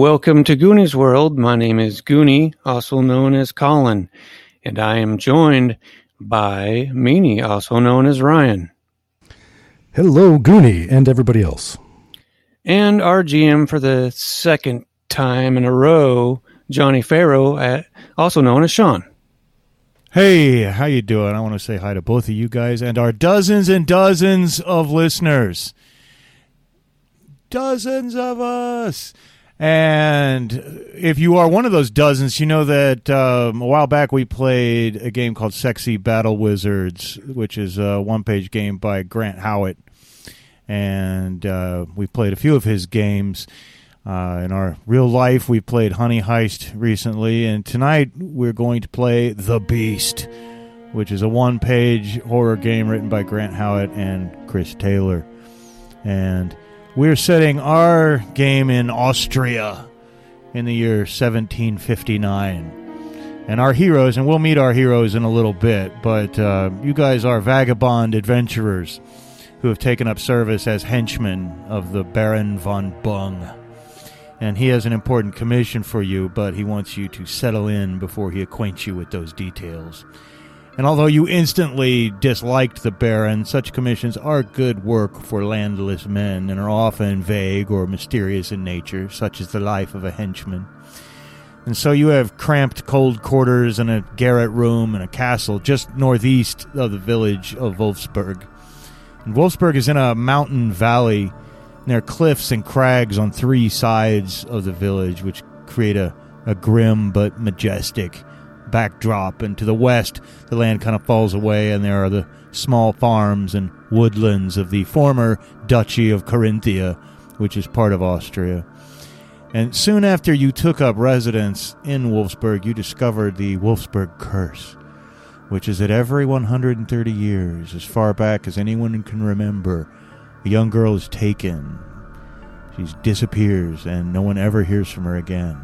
Okay, welcome to Goonies World. My name is Goonie, also known as Colin, and I am joined by Meanie, also known as Ryan, Hello, Goonie, and everybody else. and our GM for the second time in a row, Johnny Farrow, at, also known as Sean. Hey, how you doing? I want to say hi to both of you guys and our dozens and dozens of listeners. Dozens of us. And if you are one of those dozens, you know that um, a while back we played a game called Sexy Battle Wizards, which is a one-page game by Grant Howitt, and uh, we played a few of his games. Uh, in our real life, we played Honey Heist recently, and tonight we're going to play The Beast, which is a one-page horror game written by Grant Howitt and Chris Taylor, and we're setting our game in Austria in the year 1759. And our heroes, and we'll meet our heroes in a little bit, but uh, you guys are vagabond adventurers who have taken up service as henchmen of the Baron von Bung. And he has an important commission for you, but he wants you to settle in before he acquaints you with those details. And although you instantly disliked the Baron, such commissions are good work for landless men and are often vague or mysterious in nature, such as the life of a henchman. And so you have cramped cold quarters and a garret room and a castle just northeast of the village of Wolfsburg. And Wolfsburg is in a mountain valley, and there are cliffs and crags on three sides of the village, which create a, a grim but majestic backdrop. And to the west, the land kind of falls away, and there are the small farms and woodlands of the former Duchy of Carinthia, which is part of Austria. And soon after you took up residence in Wolfsburg, you discovered the Wolfsburg Curse, which is that every 130 years, as far back as anyone can remember, a young girl is taken. She disappears, and no one ever hears from her again.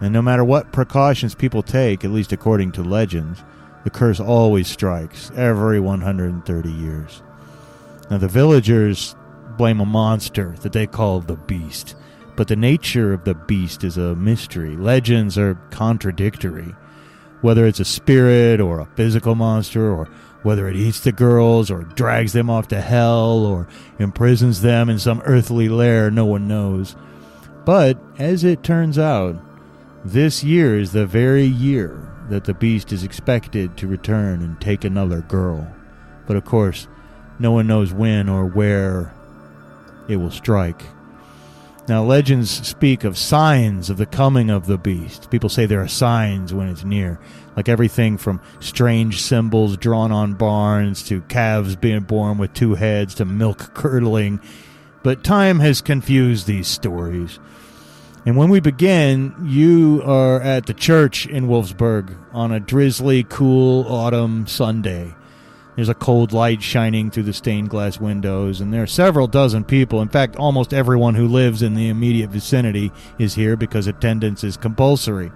And no matter what precautions people take, at least according to legends, the curse always strikes every 130 years. Now, the villagers blame a monster that they call the beast, but the nature of the beast is a mystery. Legends are contradictory. Whether it's a spirit or a physical monster, or whether it eats the girls or drags them off to hell or imprisons them in some earthly lair, no one knows. But, as it turns out, this year is the very year that the beast is expected to return and take another girl. But of course, no one knows when or where it will strike. Now, legends speak of signs of the coming of the beast. People say there are signs when it's near, like everything from strange symbols drawn on barns to calves being born with two heads to milk curdling. But time has confused these stories. And when we begin, you are at the church in Wolfsburg on a drizzly, cool autumn Sunday. There's a cold light shining through the stained glass windows, and there are several dozen people. In fact, almost everyone who lives in the immediate vicinity is here because attendance is compulsory.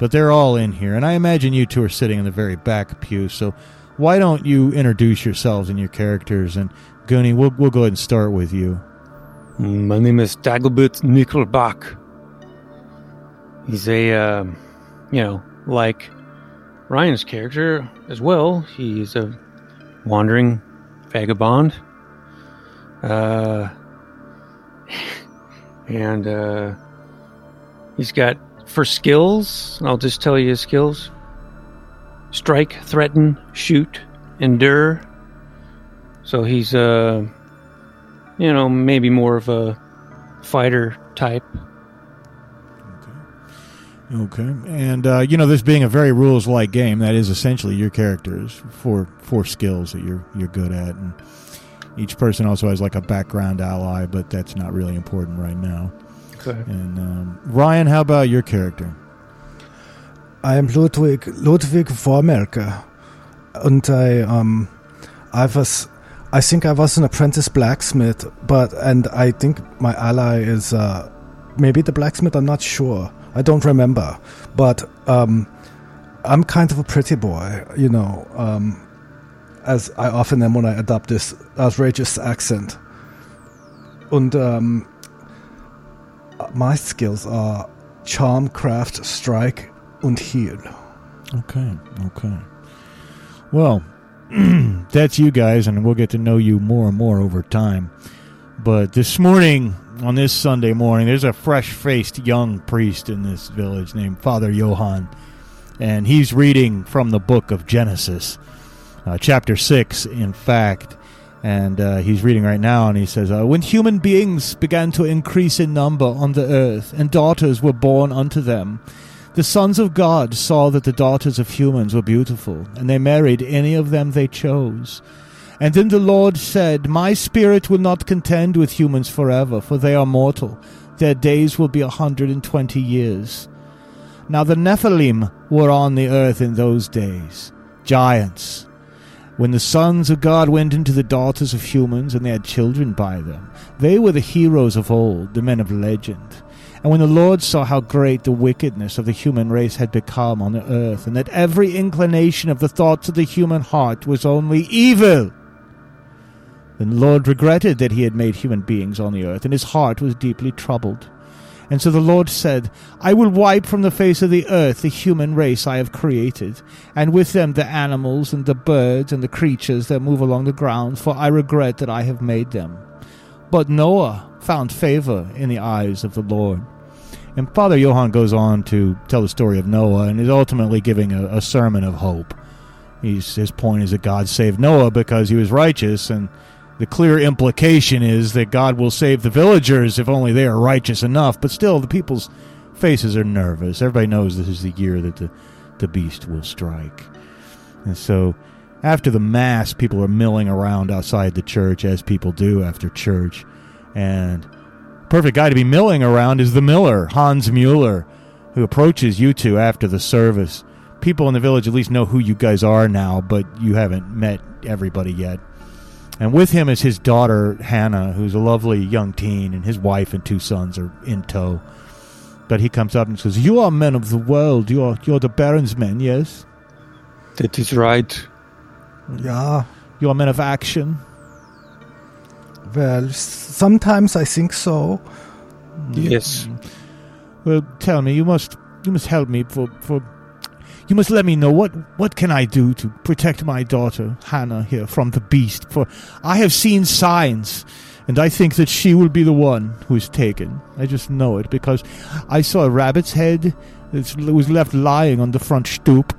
But they're all in here, and I imagine you two are sitting in the very back pew. So why don't you introduce yourselves and your characters? And Goonie, we'll, we'll go ahead and start with you. My name is Dagobert Nickelbach. He's a, um, you know, like Ryan's character as well. He's a wandering vagabond. Uh, and uh, he's got for skills. I'll just tell you his skills: strike, threaten, shoot, endure. So he's, uh, you know, maybe more of a fighter type. Okay, and uh, you know this being a very rules-lite game, that is essentially your characters four four skills that you're you're good at, and each person also has like a background ally, but that's not really important right now. Okay. And um, Ryan, how about your character? I am Ludwig Ludwig Vormerker, and I um, I was I think I was an apprentice blacksmith, but and I think my ally is uh, maybe the blacksmith. I'm not sure. I don't remember, but um, I'm kind of a pretty boy, you know, um, as I often am when I adopt this outrageous accent. And um, my skills are charm, craft, strike, and heal. Okay, okay. Well, that's you guys, and we'll get to know you more and more over time. But this morning, on this Sunday morning, there's a fresh faced young priest in this village named Father Johann, and he's reading from the book of Genesis, uh, chapter 6, in fact. And uh, he's reading right now, and he says, uh, When human beings began to increase in number on the earth, and daughters were born unto them, the sons of God saw that the daughters of humans were beautiful, and they married any of them they chose. And then the Lord said, My spirit will not contend with humans forever, for they are mortal. Their days will be a hundred and twenty years. Now the Nephilim were on the earth in those days, giants. When the sons of God went into the daughters of humans, and they had children by them, they were the heroes of old, the men of legend. And when the Lord saw how great the wickedness of the human race had become on the earth, and that every inclination of the thoughts of the human heart was only evil, the Lord regretted that he had made human beings on the earth, and his heart was deeply troubled. And so the Lord said, I will wipe from the face of the earth the human race I have created, and with them the animals and the birds and the creatures that move along the ground, for I regret that I have made them. But Noah found favor in the eyes of the Lord. And Father Johann goes on to tell the story of Noah and is ultimately giving a, a sermon of hope. He's, his point is that God saved Noah because he was righteous, and the clear implication is that God will save the villagers if only they are righteous enough. But still, the people's faces are nervous. Everybody knows this is the year that the, the beast will strike. And so, after the Mass, people are milling around outside the church, as people do after church. And perfect guy to be milling around is the miller, Hans Mueller, who approaches you two after the service. People in the village at least know who you guys are now, but you haven't met everybody yet. And with him is his daughter, Hannah, who's a lovely young teen, and his wife and two sons are in tow. But he comes up and says, You are men of the world. You are, you're the Baron's men, yes? That is right. Yeah, You are men of action. well, s- sometimes I think so. Yes. Mm. Well, tell me, you must you must help me for for you must let me know what what can I do to protect my daughter Hannah here from the beast. For I have seen signs, and I think that she will be the one who is taken. I just know it because I saw a rabbit's head that was left lying on the front stoop,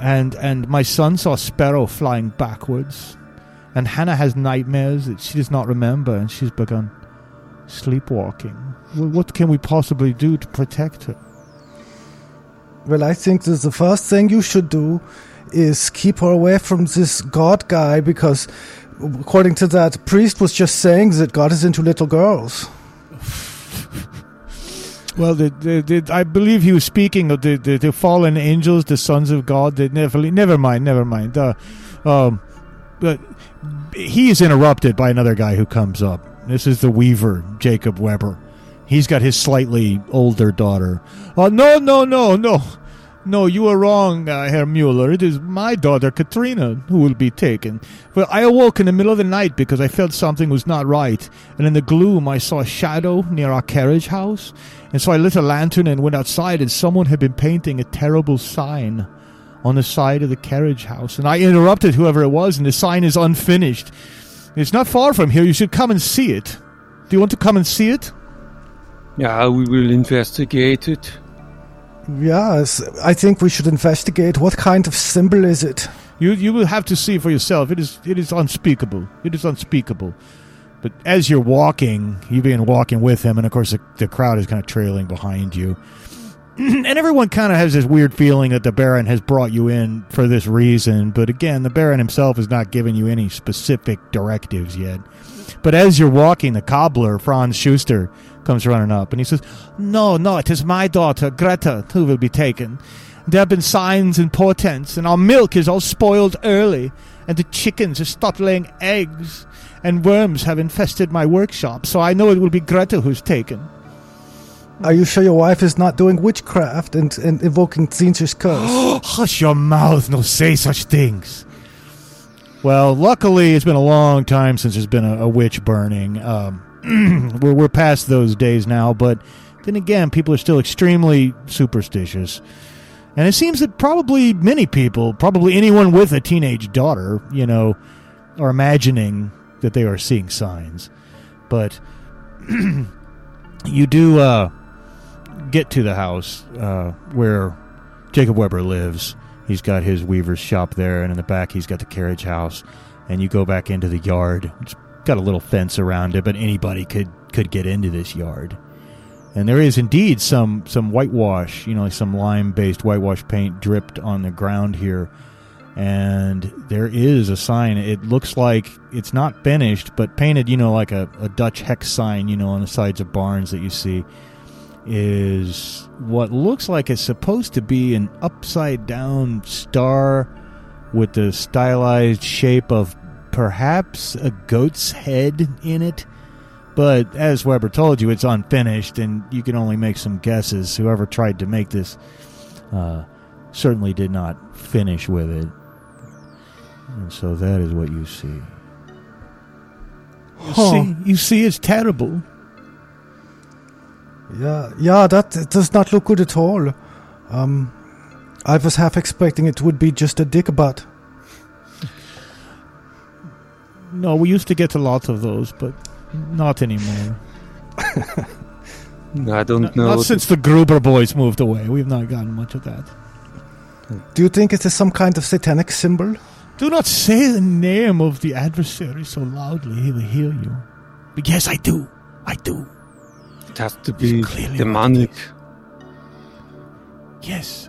and and my son saw a sparrow flying backwards, and Hannah has nightmares that she does not remember, and she's begun sleepwalking. Well, what can we possibly do to protect her? Well, I think that the first thing you should do is keep her away from this God guy because, according to that priest, was just saying that God is into little girls. Well, the, the, the, I believe he was speaking of the, the, fallen angels, the sons of God. That never, never mind, never mind. Uh, um, but he is interrupted by another guy who comes up. This is the Weaver, Jacob Weber. He's got his slightly older daughter. Oh no, no, no, no, no! You are wrong, uh, Herr Mueller. It is my daughter Katrina who will be taken. Well, I awoke in the middle of the night because I felt something was not right, and in the gloom I saw a shadow near our carriage house, and so I lit a lantern and went outside, and someone had been painting a terrible sign on the side of the carriage house, and I interrupted whoever it was, and the sign is unfinished. It's not far from here. You should come and see it. Do you want to come and see it? Yeah, we will investigate it. Yes, I think we should investigate what kind of symbol is it. You you will have to see for yourself. It is it is unspeakable. It is unspeakable. But as you're walking, you've been walking with him, and of course the, the crowd is kind of trailing behind you. and everyone kind of has this weird feeling that the Baron has brought you in for this reason. But again, the Baron himself has not given you any specific directives yet. But as you're walking, the cobbler, Franz Schuster, comes running up and he says, No, no, it is my daughter, Greta, who will be taken. There have been signs and portents, and our milk is all spoiled early, and the chickens have stopped laying eggs, and worms have infested my workshop, so I know it will be Greta who's taken. Are you sure your wife is not doing witchcraft and, and invoking Zincher's curse? Hush your mouth, no say such things. Well, luckily, it's been a long time since there's been a, a witch burning. Um, we're we're past those days now, but then again, people are still extremely superstitious. And it seems that probably many people, probably anyone with a teenage daughter, you know, are imagining that they are seeing signs. But you do uh, get to the house uh, where Jacob Weber lives. He's got his weaver's shop there, and in the back, he's got the carriage house. And you go back into the yard. Got a little fence around it, but anybody could could get into this yard. And there is indeed some some whitewash, you know, some lime based whitewash paint dripped on the ground here. And there is a sign. It looks like it's not finished, but painted, you know, like a, a Dutch hex sign, you know, on the sides of barns that you see is what looks like it's supposed to be an upside down star with the stylized shape of perhaps a goat's head in it. But as Weber told you, it's unfinished, and you can only make some guesses. Whoever tried to make this uh, certainly did not finish with it. And so that is what you see. You, Huh. see, you see, it's terrible. Yeah, yeah, that it does not look good at all. Um, I was half expecting it would be just a dick butt. No, we used to get a lot of those, but not anymore. I don't Not, know. not since the Gruber boys moved away. We've not gotten much of that. Do you think it is some kind of satanic symbol? Do not say the name of the adversary so loudly, he will hear you. But yes, I do. I do. it has to be clearly demonic. Yes,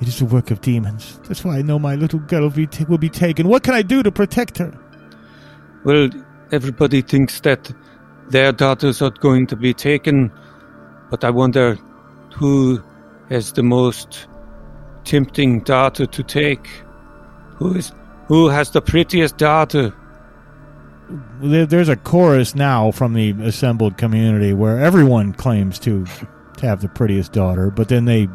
it is the work of demons. That's why I know my little girl will be, ta- will be taken. What can I do to protect her? Well, everybody thinks that their daughters are going to be taken, but I wonder who has the most tempting daughter to take. Who is who has the prettiest daughter? There's a chorus now from the assembled community where everyone claims to, to have the prettiest daughter, but then they,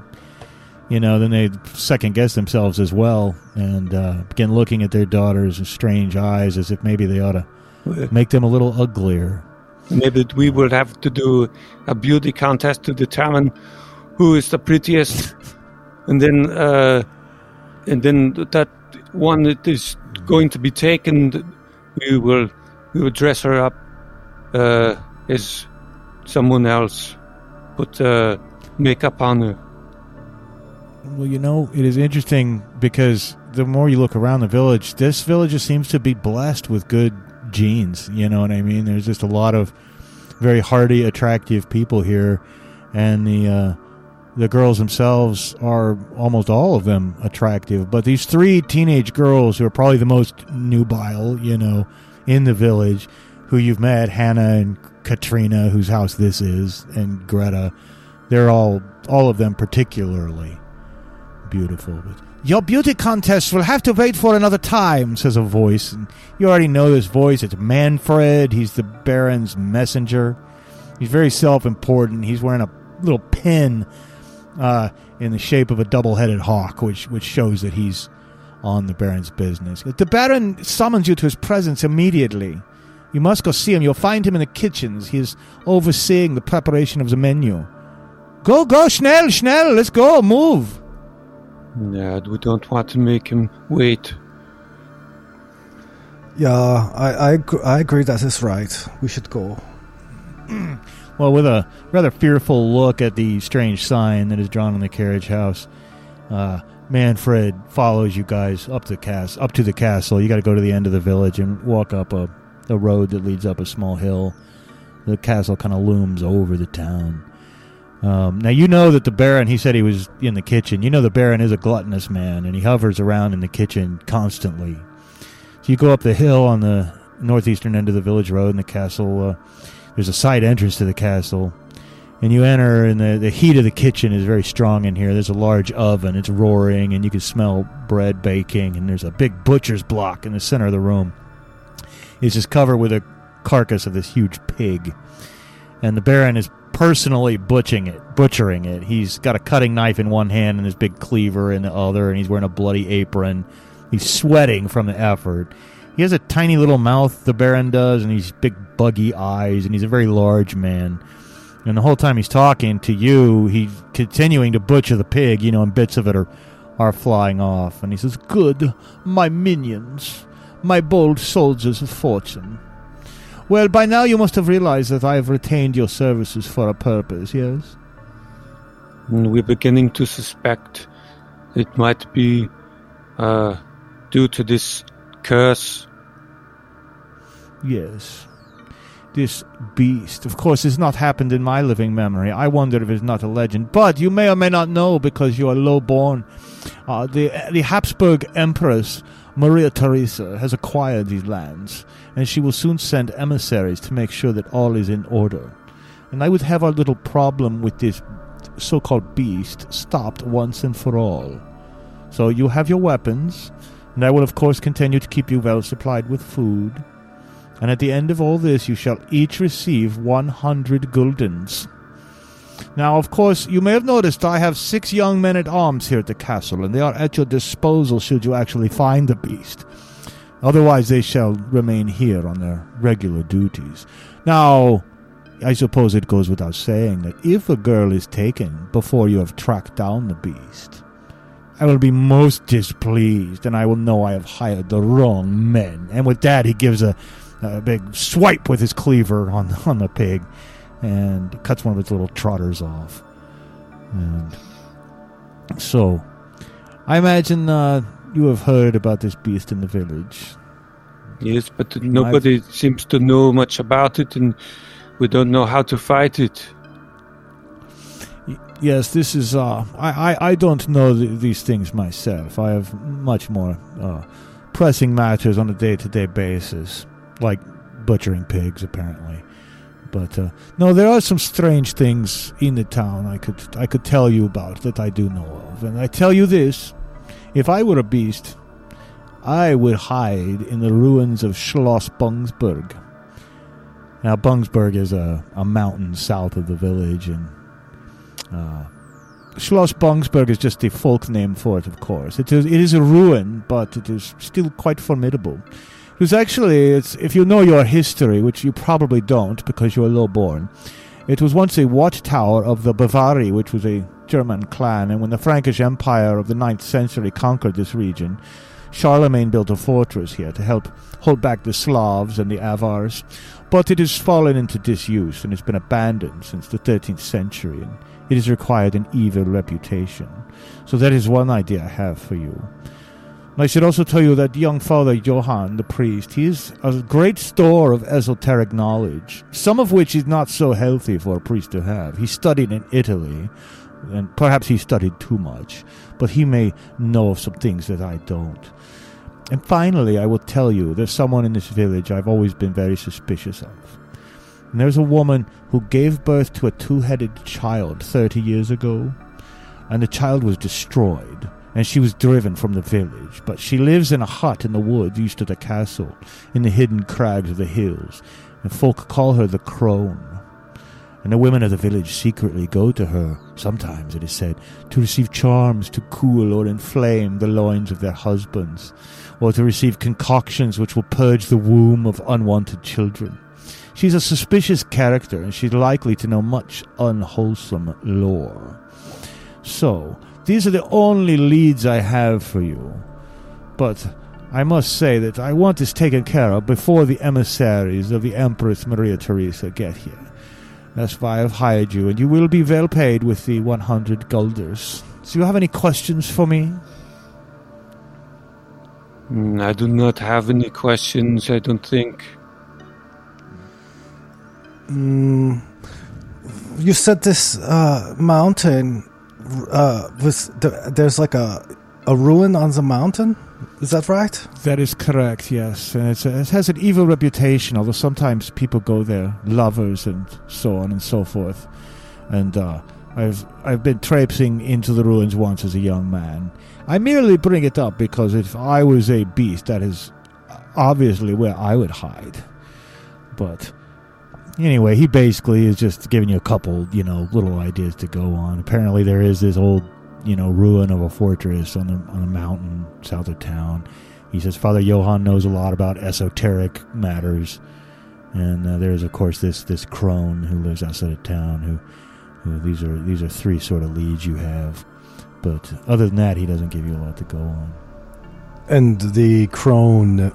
you know, then they second guess themselves as well and uh, begin looking at their daughters with strange eyes as if maybe they ought to make them a little uglier. Maybe we will have to do a beauty contest to determine who is the prettiest, and then uh, and then that one that is going to be taken, we will we will dress her up uh, as someone else, put uh, makeup on her. Well, you know, it is interesting because the more you look around the village, this village just seems to be blessed with good genes. You know what I mean? There's just a lot of very hardy, attractive people here, and the uh, the girls themselves are almost all of them attractive. But these three teenage girls who are probably the most nubile, you know, in the village, who you've met, Hannah and Katrina, whose house this is, and Greta, they're all all of them particularly beautiful. But your beauty contest will have to wait for another time, says a voice. And you already know this voice. It's Manfred. He's the Baron's messenger. He's very self important. He's wearing a little pin uh, in the shape of a double headed hawk, which, which shows that he's on the Baron's business. The Baron summons you to his presence immediately. You must go see him. You'll find him in the kitchens. He is overseeing the preparation of the menu. Go, go, schnell, schnell. Let's go. Move. Yeah, we don't want to make him wait. Yeah, I, I, I agree that is right. We should go. Well, with a rather fearful look at the strange sign that is drawn on the carriage house, uh, Manfred follows you guys up the cas- up to the castle. You got to go to the end of the village and walk up a, a road that leads up a small hill. The castle kind of looms over the town. Um, now you know that the Baron. He said he was in the kitchen. You know the Baron is a gluttonous man, and he hovers around in the kitchen constantly. So you go up the hill on the northeastern end of the village road, and the castle. Uh, there's a side entrance to the castle, and you enter, and the, the heat of the kitchen is very strong in here. There's a large oven, it's roaring, and you can smell bread baking, and there's a big butcher's block in the center of the room. It's just covered with a carcass of this huge pig, and the Baron is personally butchering it. Butchering it. He's got a cutting knife in one hand and his big cleaver in the other, and he's wearing a bloody apron. He's sweating from the effort. He has a tiny little mouth, the Baron does, and he's big buggy eyes, and he's a very large man. And the whole time he's talking to you, he's continuing to butcher the pig, you know, and bits of it are, are flying off. And he says, Good, my minions, my bold soldiers of fortune. Well, by now you must have realized that I have retained your services for a purpose, yes? We're beginning to suspect it might be uh, due to this curse. Yes. This beast, of course, it's not happened in my living memory. I wonder if it's not a legend. But you may or may not know, because you are low born, uh, the, the Habsburg Empress, Maria Theresa, uh, has acquired these lands, and she will soon send emissaries to make sure that all is in order. And I would have our little problem with this so called beast stopped once and for all. So you have your weapons, and I will, of course, continue to keep you well supplied with food. And at the end of all this, you shall each receive 100 guldens. Now, of course, you may have noticed I have six young men at arms here at the castle, and they are at your disposal should you actually find the beast. Otherwise, they shall remain here on their regular duties. Now, I suppose it goes without saying that if a girl is taken before you have tracked down the beast, I will be most displeased, and I will know I have hired the wrong men. And with that, he gives a, a big swipe with his cleaver on on the pig, and cuts one of its little trotters off. And so, I imagine uh, you have heard about this beast in the village. Yes, but nobody seems to know much about it, and we don't know how to fight it. Yes, this is. Uh, I, I I don't know th- these things myself. I have much more uh, pressing matters on a day to day basis, like butchering pigs, apparently. But uh, no, there are some strange things in the town I could I could tell you about that I do know of, and I tell you this: if I were a beast, I would hide in the ruins of Schloss Bungsberg. Now, Bungsberg is a, a mountain south of the village, and uh, Schloss Bungsberg is just the folk name for it, of course. It is, it is a ruin, but it is still quite formidable. Was actually, if you know your history, which you probably don't because you are low born, it was once a watchtower of the Bavari, which was a German clan, and when the Frankish Empire of the ninth century conquered this region, Charlemagne built a fortress here to help hold back the Slavs and the Avars, but it has fallen into disuse and has been abandoned since the 13th century, and it has acquired an evil reputation. So that is one idea I have for you. And I should also tell you that young Father Johann, the priest, he is a great store of esoteric knowledge, some of which is not so healthy for a priest to have. He studied in Italy, and perhaps he studied too much, but he may know of some things that I don't. And finally, I will tell you there's someone in this village I've always been very suspicious of. And there's a woman who gave birth to a two headed child 30 years ago, and the child was destroyed, and she was driven from the village. But she lives in a hut in the woods east of the castle, in the hidden crags of the hills, and folk call her the crone. And the women of the village secretly go to her, sometimes it is said, to receive charms to cool or inflame the loins of their husbands, or to receive concoctions which will purge the womb of unwanted children. She's a suspicious character, and she's likely to know much unwholesome lore. So, these are the only leads I have for you. But I must say that I want this taken care of before the emissaries of the Empress Maria Theresa get here. That's why I've hired you, and you will be well paid with the 100 gulders. Do you have any questions for me? Mm, I do not have any questions, I don't think. Mm, you said this uh, mountain uh, was the, there's like a a ruin on the mountain. Is that right? That is correct, yes. And a, it has an evil reputation, although sometimes people go there, lovers and so on and so forth. And uh, I've I've been traipsing into the ruins once as a young man. I merely bring it up because if I was a beast, that is obviously where I would hide. But anyway, he basically is just giving you a couple, you know, little ideas to go on. Apparently, there is this old, you know, ruin of a fortress on the on a mountain south of town. he says Father Johann knows a lot about esoteric matters, and uh, there's of course this this crone who lives outside of town. Who, who these are these are three sort of leads you have, but other than that, he doesn't give you a lot to go on. And the crone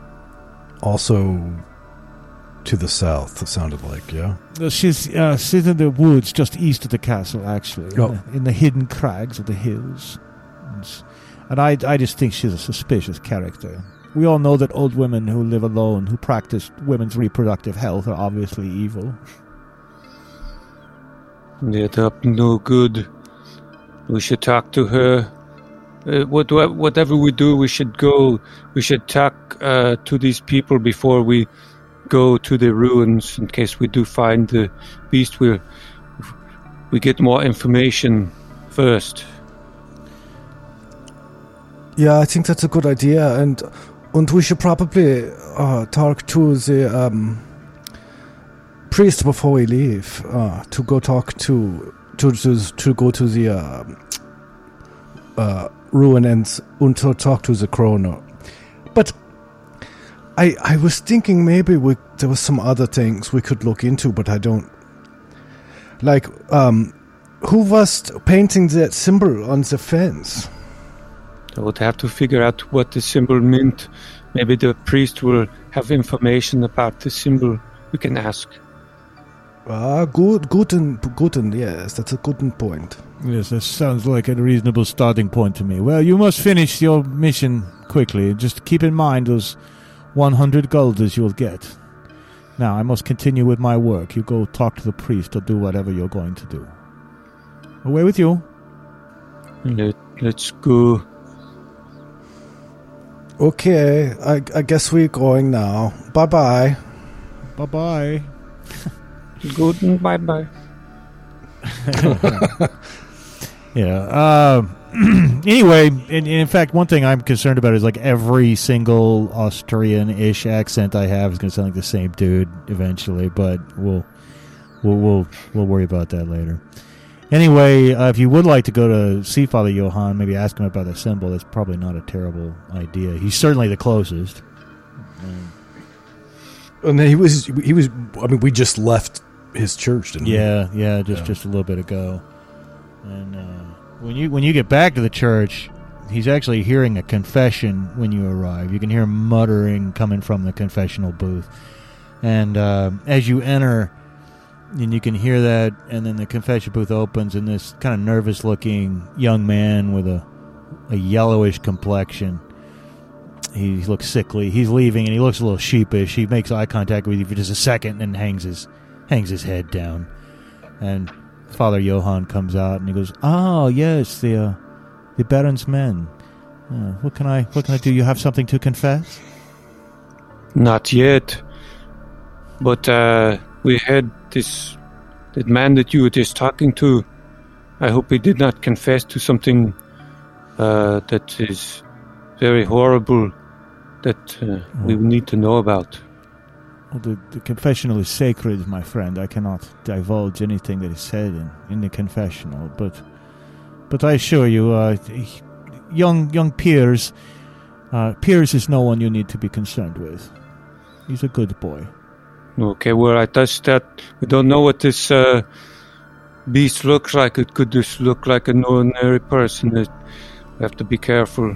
also to the south, it sounded like, yeah? Uh, She's uh, she's in the woods just east of the castle, actually, in, Oh. the, in the hidden crags of the hills. And, and I, I just think she's a suspicious character. We all know that old women who live alone, who practice women's reproductive health, are obviously evil. They're up no good. We should talk to her. Uh, what, what, whatever we do, we should go. We should talk uh, to these people before we go to the ruins. In case we do find the beast, we we get more information first. Yeah, I think that's a good idea, and and we should probably uh, talk to the um, priest before we leave. Uh, to go talk to to to, to go to the uh, uh, ruin and and to talk to the chrono. But I I was thinking maybe we there was some other things we could look into, but I don't like um. Who was painting that symbol on the fence? I would have to figure out what the symbol meant. Maybe the priest will have information about the symbol. We can ask. Ah, good, guten, guten, yes, that's a good point. Yes, that sounds like a reasonable starting point to me. Well, you must finish your mission quickly. Just keep in mind those 100 gulders you'll get. Now, I must continue with my work. You go talk to the priest or do whatever you're going to do. Away with you. Let, let's go. Okay, I, I guess we're going now. Bye bye. Bye bye. Good bye bye. Yeah. Uh, anyway, in, in fact, one thing I'm concerned about is like every single Austrian-ish accent I have is going to sound like the same dude eventually. But we'll we'll we'll we'll worry about that later. Anyway, uh, if you would like to go to see Father Johann, maybe ask him about the symbol. That's probably not a terrible idea. He's certainly the closest. And he was, he was. I mean, we just left his church, didn't we? Yeah, yeah, just Yeah. just a little bit ago. And uh, when you when you get back to the church, he's actually hearing a confession when you arrive. You can hear muttering coming from the confessional booth, and uh, as you enter, and you can hear that, and then the confession booth opens, and this kind of nervous looking young man with a a yellowish complexion. He looks sickly. He's leaving, and he looks a little sheepish. He makes eye contact with you for just a second, and hangs his hangs his head down. And Father Johann comes out, and he goes, "Oh yes, the uh, the Baron's men. Uh, what can I what can I do? You have something to confess?" Not yet. But uh, we had this that man that you were just talking to. I hope he did not confess to something uh, that is very horrible that uh, we need to know about. Well, the, the confessional is sacred, my friend. I cannot divulge anything that is said in, in the confessional, but but I assure you, uh, young young Piers, uh, Piers is no one you need to be concerned with. He's a good boy. Okay, well, I touched that. We don't know what this uh, beast looks like. It could just look like an ordinary person. It, we have to be careful.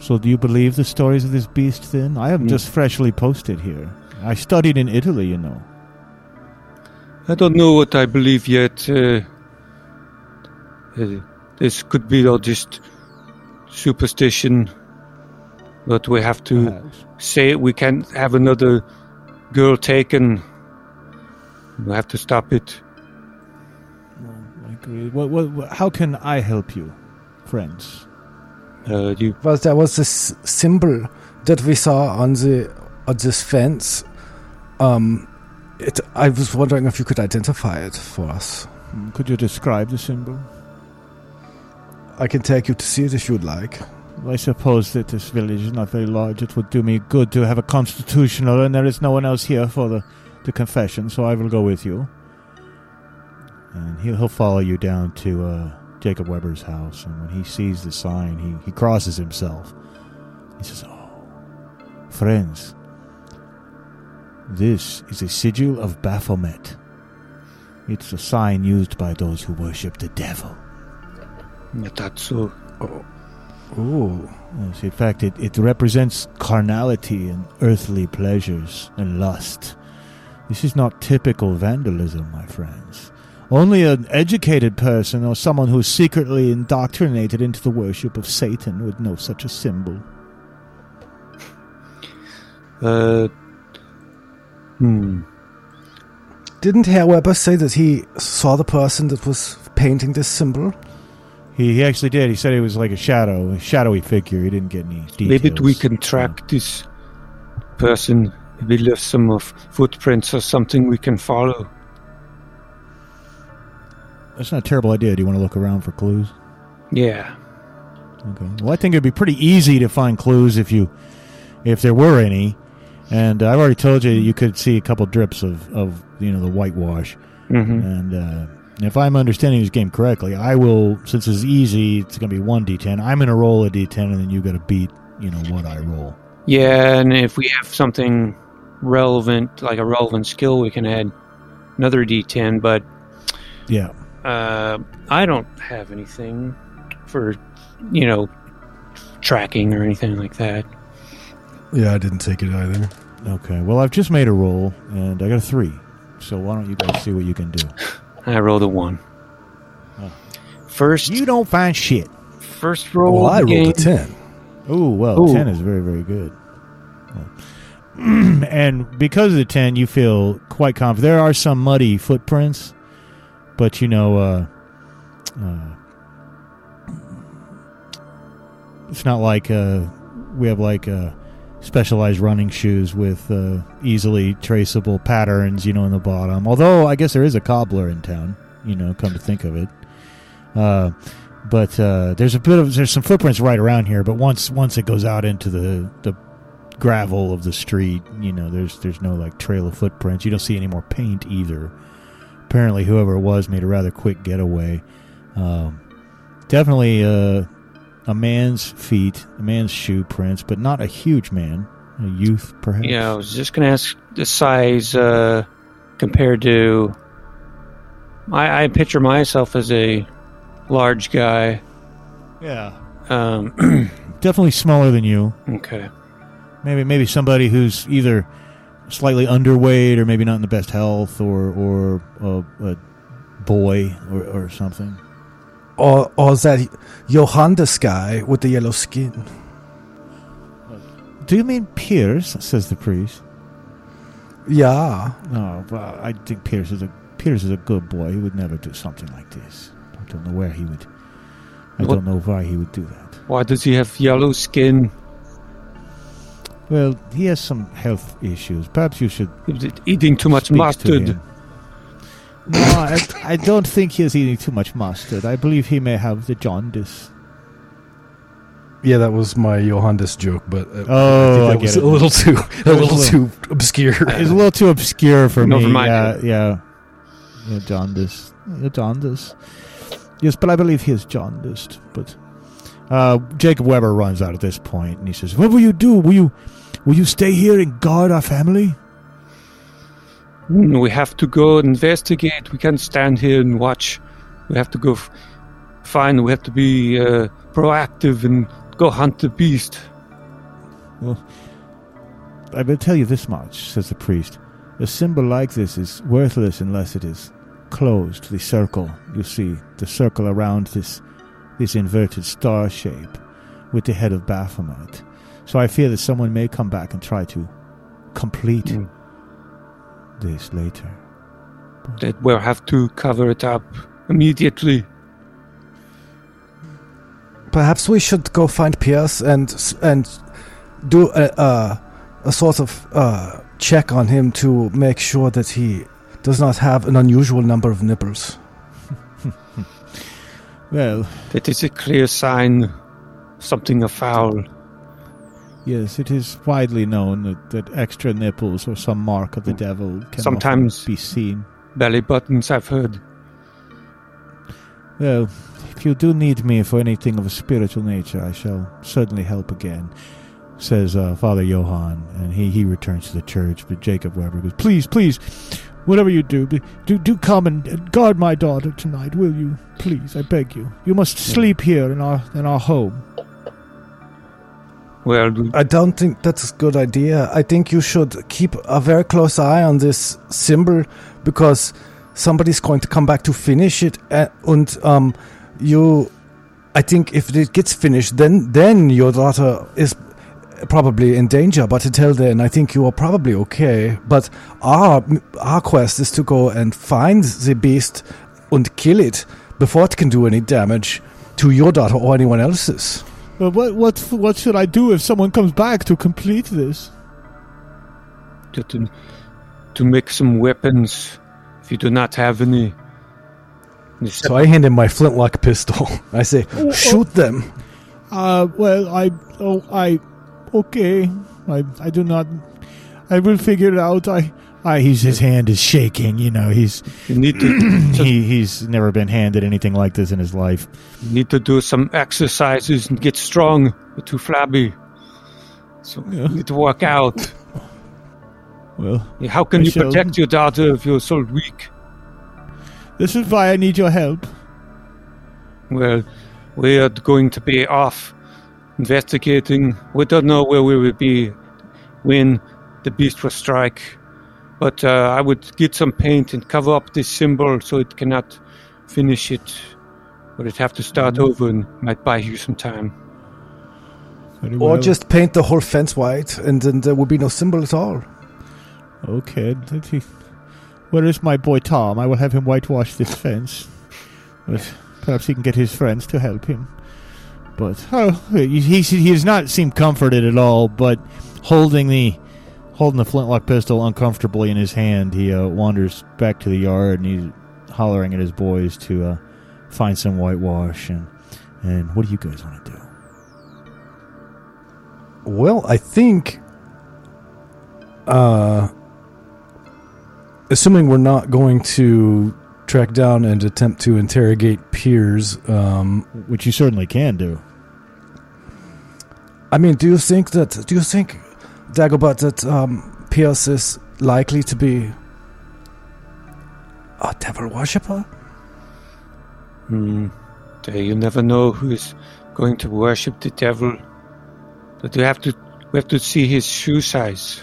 So, do you believe the stories of this beast? Then I am Mm. just freshly posted here. I studied in Italy, you know. I don't know what I believe yet. Uh, uh, this could be all just superstition, but we have to Perhaps. say we can't have another girl taken. We have to stop it. Well, I agree. What, what, what, how can I help you, friends? Uh, you Well, there was this symbol that we saw on the on this fence. Um, it. I was wondering if you could identify it for us. Hmm, Could you describe the symbol? I can take you to see it if you'd like. I suppose that this village is not very large. It would do me good to have a constitutional, and there is no one else here for the, the confession, so I will go with you. and he'll, he'll follow you down to uh, Jacob Weber's house. And when he sees the sign, he, he crosses himself. He says, "Oh, Friends, this is a sigil of Baphomet. It's a sign used by those who worship the devil. That's so. Ooh. Yes, in fact, it, it represents carnality and earthly pleasures and lust. This is not typical vandalism, my friends. Only an educated person or someone who is secretly indoctrinated into the worship of Satan would know such a symbol. Uh. Hmm. Didn't Herr Weber say that he saw the person that was painting this symbol? He, he actually did. He said it was like a shadow, a shadowy figure. He didn't get any details. Maybe we can track this person. Maybe left some of footprints or something we can follow. That's not a terrible idea. Do you want to look around for clues? Yeah. Okay. Well, I think it'd be pretty easy to find clues if you, if there were any. And I've already told you you could see a couple drips of, of you know the whitewash. Mm-hmm. And uh, if I'm understanding this game correctly, I will since it's easy, it's going to be one d10. I'm going to roll a d10, and then you got to beat you know what I roll. Yeah, and if we have something relevant, like a relevant skill, we can add another D10. But Yeah. uh, I don't have anything for, you know, tracking or anything like that. Yeah, I didn't take it either. Okay. Well, I've just made a roll, and I got a three. So why don't you guys see what you can do? I rolled a one. Oh. First, You don't find shit. first roll. Well, I the rolled a 10. Oh well, Ooh. ten is very very good. And because of the ten, you feel quite confident. There are some muddy footprints, but you know, uh, uh, it's not like uh, we have like uh, specialized running shoes with uh, easily traceable patterns, you know, in the bottom. Although I guess there is a cobbler in town. You know, come to think of it. Uh, but uh, there's a bit of there's some footprints right around here. But once once it goes out into the the gravel of the street, you know, there's there's no like trail of footprints. You don't see any more paint either. Apparently, whoever it was made a rather quick getaway. Um, definitely uh, a man's feet, a man's shoe prints, but not a huge man, a youth perhaps. Yeah, I was just going to ask the size uh, compared to. I, I picture myself as a large guy. yeah, Um, definitely smaller than you. okay. Maybe maybe somebody who's either slightly underweight or maybe not in the best health or or a, a boy or, or something. Or, or that Johannes guy with the yellow skin. Do you mean Pierce? Says the priest. Yeah. No, well, I think Pierce is a Pierce is a good boy. He would never do something like this. I don't know where he would. I What- don't know why he would do that. Why does he have yellow skin? Well, he has some health issues. Perhaps you should Is it Eating too much speak to mustard. him. No, I, I don't think he is eating too much mustard. I believe he may have the jaundice. Yeah, that was my Johannes joke, but uh, Oh, I I think that get was it. a little too a little little- too obscure. It's a little too obscure for No, me. for my yeah, yeah, yeah, jaundice, yeah, jaundice. Yes, but I believe he is jaundiced. But uh, Jacob Weber runs out at this point, and he says, "What will you do? Will you, will you stay here and guard our family?" We have to go investigate. We can't stand here and watch. We have to go f- find. We have to be uh, proactive and go hunt the beast. Well, I will tell you this much," says the priest. "A symbol like this is worthless unless it is closed. The circle, you see, the circle around this this inverted star shape with the head of Baphomet. So I fear that someone may come back and try to complete Mm. This later. That we'll have to cover it up immediately. Perhaps we should go find Pierce and and do a a, a sort of uh, check on him to make sure that he does not have an unusual number of nipples. Well, That is a clear sign something afoul. Yes, it is widely known that, that extra nipples or some mark of the devil can Sometimes- be seen. Belly buttons, I've heard. Well, if you do need me for anything of a spiritual nature, I shall certainly help again. says uh, Father Johann, and he, he returns to the church. But Jacob Weber goes, "Please, please, whatever you do, do do come and guard my daughter tonight, will you? Please, I beg you. You must sleep here in our in our home." Well, I don't think that's a good idea. I think you should keep a very close eye on this symbol because somebody's going to come back to finish it. And um, you, I think if it gets finished, then then your daughter is probably in danger. But until then, I think you are probably okay. But our our quest is to go and find the beast and kill it before it can do any damage to your daughter or anyone else's. But what what what should I do if someone comes back to complete this? to, to, to make some weapons if you do not have any. So I hand him my flintlock pistol. I say, Oh, shoot them. Uh, well, I, oh, I, okay. I, I do not. I will figure it out. I, I. He's his hand is shaking. You know, he's You need to he, he's never been handed anything like this in his life. you need to do some exercises and get strong. You're too flabby. So Yeah. you need to work out. well. How can I you shall. protect your daughter if you're so weak? This is why I need your help. Well, we are going to be off investigating. We don't know where we will be when the beast will strike. But uh, I would get some paint and cover up this symbol so it cannot finish it. But it'd have to start over and might buy you some time. Very Or well. just paint the whole fence white, and then there would be no symbol at all. okay. let he- Where is my boy Tom? I will have him whitewash this fence. But perhaps he can get his friends to help him. But Oh, he, he, he does not seem comforted at all, but holding the holding the flintlock pistol uncomfortably in his hand, he uh, wanders back to the yard and he's hollering at his boys to uh, find some whitewash and and what do you guys want to do? Well, I think, uh, assuming we're not going to track down and attempt to interrogate Piers, um, Which you certainly can do. I mean, do you think that? Do you think, Dagobah, that um, Piers is likely to be a devil worshipper? Hmm. You never know who is going to worship the devil. But we have to we have to see his shoe size.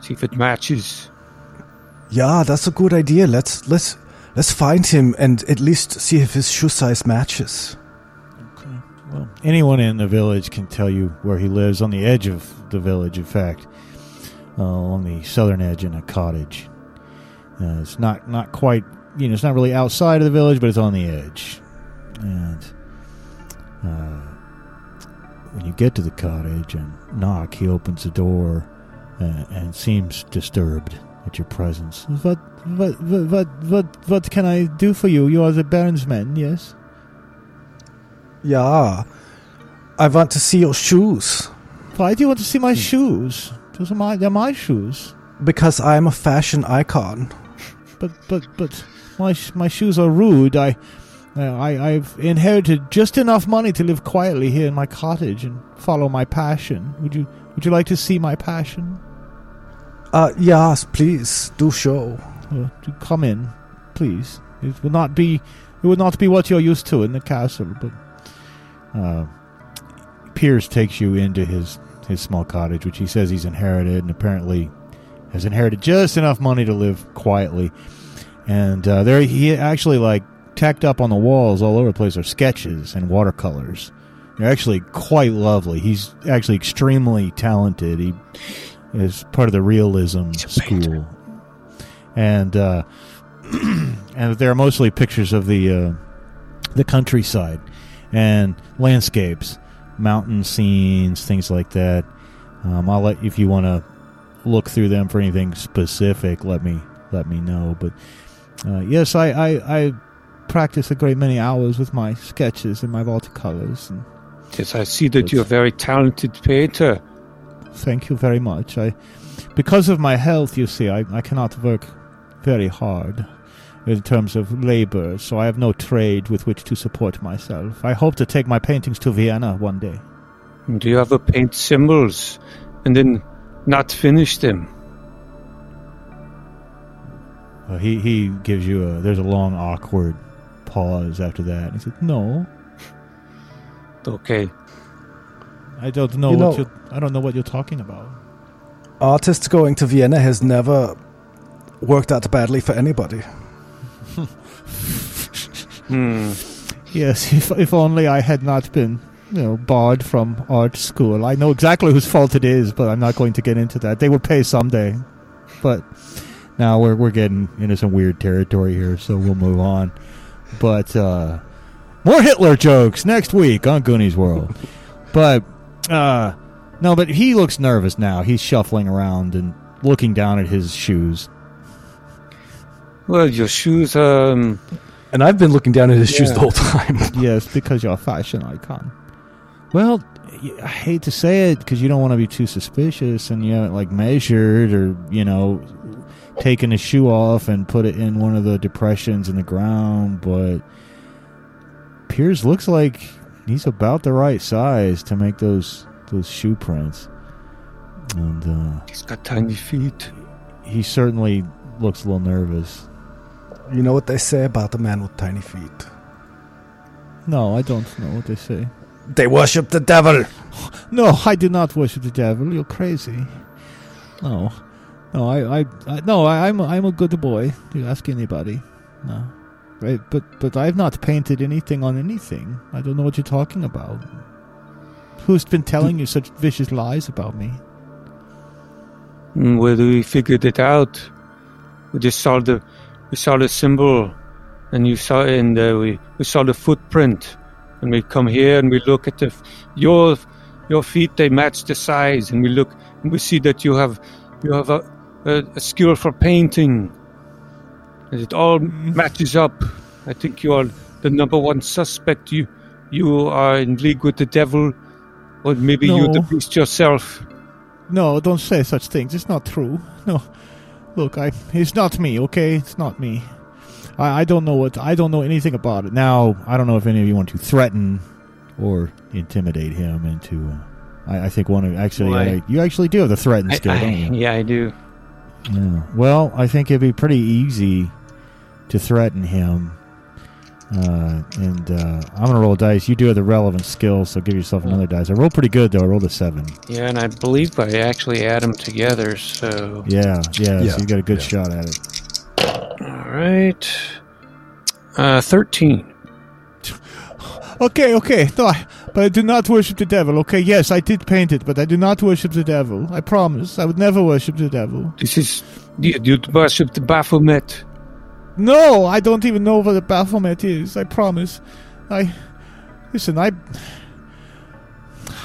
See if it matches. Yeah, that's a good idea. Let's let's let's find him and at least see if his shoe size matches. Well, anyone in the village can tell you where he lives on the edge of the village, in fact, uh, along the southern edge in a cottage. Uh, it's not, not quite, you know, it's not really outside of the village, but it's on the edge. And uh, when you get to the cottage and knock, he opens the door and, and seems disturbed at your presence. What, what, what, what, what, what can I do for you? You are the Baron's man, yes? Yeah, I want to see your shoes Why do you want to see my shoes? Those are my, they're my shoes. because I am a fashion icon. But but but my sh- my shoes are rude. I, uh, I I've inherited just enough money to live quietly here in my cottage and follow my passion. Would you Would you like to see my passion? Uh, yes, please do show. Uh, to come in, please. It will not be it would not be what you're used to in the castle. But uh, Piers takes you into his his small cottage, which he says he's inherited, and apparently has inherited just enough money to live quietly. And uh, there, he actually like tacked up on the walls all over the place are sketches and watercolors. They're actually quite lovely. He's actually extremely talented. He is part of the realism school, and uh, and there are mostly pictures of the uh, the countryside and landscapes, mountain scenes, things like that. Um, I'll let if you want to look through them for anything specific. Let me let me know. But uh, yes, I, I I practice a great many hours with my sketches and my watercolors. And Yes, I see that you're a very talented painter. thank you very much. I because of my health, you see, I, I cannot work very hard in terms of labor, so I have no trade with which to support myself. I hope to take my paintings to Vienna one day. Do you ever paint symbols and then not finish them? Uh, he he gives you a. There's a long awkward pause after that. He said, "No, Okay. I don't know You what know- you. I don't know what you're talking about." Artists going to Vienna has never worked out badly for anybody. Hmm. Yes, if if only I had not been, you know, barred from art school. I know exactly whose fault it is, but I'm not going to get into that. They will pay someday. But now we're we're getting into some weird territory here, so we'll move on. But uh more Hitler jokes next week on Goonies World. but uh no, but he looks nervous now. He's shuffling around and looking down at his shoes. Well, your shoes, um, And I've been looking down at his shoes the whole time. yes, because you're a fashion icon. Well, I hate to say it because you don't want to be too suspicious, and you haven't like measured or you know taken a shoe off and put it in one of the depressions in the ground. But Piers looks like he's about the right size to make those those shoe prints, and uh, he's got tiny feet. he certainly looks a little nervous. You know what they say about a man with tiny feet? No, I don't know what they say. They worship the devil. No, I do not worship the devil. You're crazy. No, no, I, I, I no, I, I'm, I'm a good boy. You ask anybody. No, right? But, but I've not painted anything on anything. I don't know what you're talking about. Who's been telling you such vicious lies about me? Mm, Well, we figured it out. We just saw the, we saw the symbol, and you saw, and uh, we we saw the footprint, and we come here and we look at the, your, your feet. They match the size, and we look and we see that you have, you have a, a, a skill for painting. And it all matches up. I think you are the number one suspect. You, you are in league with the devil, or maybe you're the No. beast yourself. No, don't say such things. It's not true. No, look, I, it's not me. Okay, it's not me. I, I don't know what. I don't know anything about it. Now, I don't know if any of you want to threaten or intimidate him into. Uh, I, I think one of actually, Why? I, you actually do have the threaten skill, I- don't you? yeah, I do. Yeah. Well, I think it'd be pretty easy to threaten him. Uh, and uh, I'm gonna roll dice. You do have the relevant skills, so give yourself another dice. I rolled pretty good though. I rolled a seven. Yeah, and I believe I actually add them together. So, Yeah, yeah. Yeah, So you got a good yeah. shot at it. all right, uh, thirteen. Okay, okay. No, I, but I do not worship the devil. Okay, yes, I did paint it, but I do not worship the devil. I promise. I would never worship the devil. This is you, you worship the Baphomet. No, I don't even know what a Baphomet is. I promise. I listen. I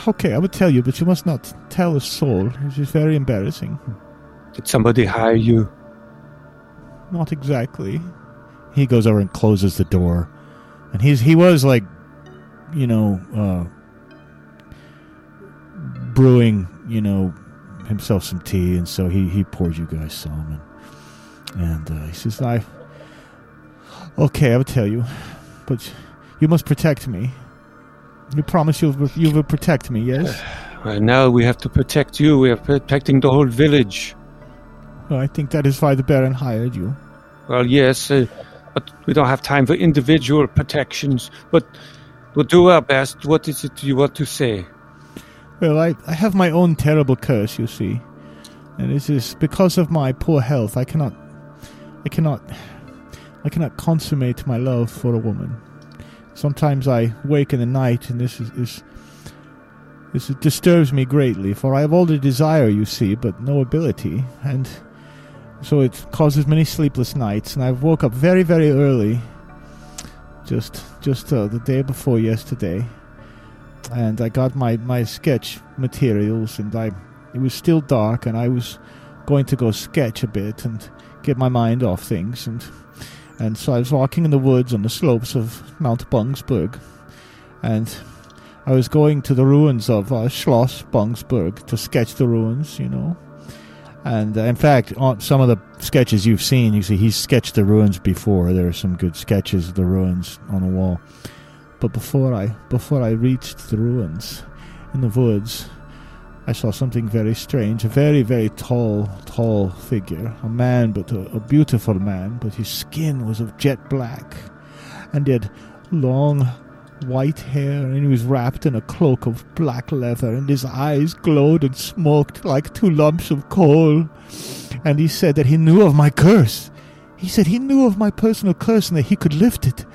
okay. I would tell you, but you must not tell a soul. It is very embarrassing. Did somebody hire you? Not exactly. He goes over and closes the door, and he's he was like, you know, uh, brewing, you know, himself some tea, and so he he pours you guys some, and and uh, he says, "I okay, I will tell you, but you must protect me. You promise you will, you will protect me, yes." Well, now we have to protect you. We are protecting the whole village. Well, I think that is why the Baron hired you. Well, yes, uh, but we don't have time for individual protections. But we'll do our best. What is it you want to say? Well, I, I have my own terrible curse, you see. And it is because of my poor health I cannot I cannot I cannot consummate my love for a woman. Sometimes I wake in the night and this is, is this disturbs me greatly, for I have all the desire, you see, but no ability, and so it causes many sleepless nights, and I woke up very, very early, just just uh, the day before yesterday, and I got my, my sketch materials, and I it was still dark, and I was going to go sketch a bit and get my mind off things, and and so I was walking in the woods on the slopes of Mount Bungsberg, and I was going to the ruins of uh, Schloss Bungsberg to sketch the ruins, you know. And uh, in fact, on some of the sketches you've seen, you see he's sketched the ruins before. There are some good sketches of the ruins on the wall. But before I before I reached the ruins, in the woods, I saw something very strange. A very, very tall, tall figure. A man, but a, a beautiful man, but his skin was of jet black. And he had long white hair, and he was wrapped in a cloak of black leather, and his eyes glowed and smoked like two lumps of coal. And he said that he knew of my curse. He said he knew of my personal curse and that he could lift it.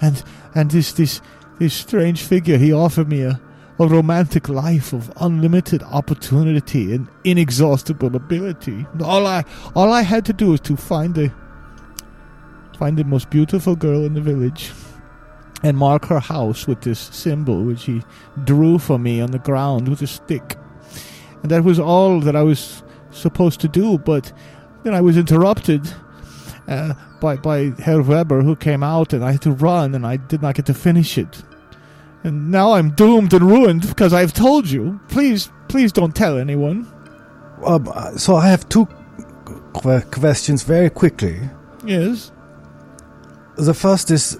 And and this this this strange figure, he offered me a, a romantic life of unlimited opportunity and inexhaustible ability. All I all I had to do was to find the find the most beautiful girl in the village and mark her house with this symbol which he drew for me on the ground with a stick. And that was all that I was supposed to do, but then I was interrupted uh, by, by Herr Weber, who came out, and I had to run, and I did not get to finish it. And now I'm doomed and ruined because I've told you. Please, please don't tell anyone. Um, so I have two qu- questions very quickly. Yes. The first is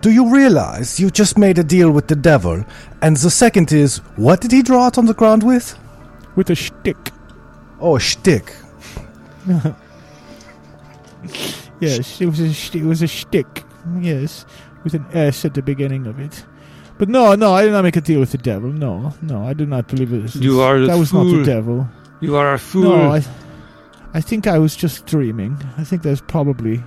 Do you realize you just made a deal with the devil? And the second is What did he draw it on the ground with? With a shtick. Oh, a shtick. Yes, it was a it was a shtick. Yes, with an S at the beginning of it. But no, no, I did not make a deal with the devil. No, no, I do not believe it. You are that was not the devil. You are a fool. No, I, I think I was just dreaming. I think that's probably.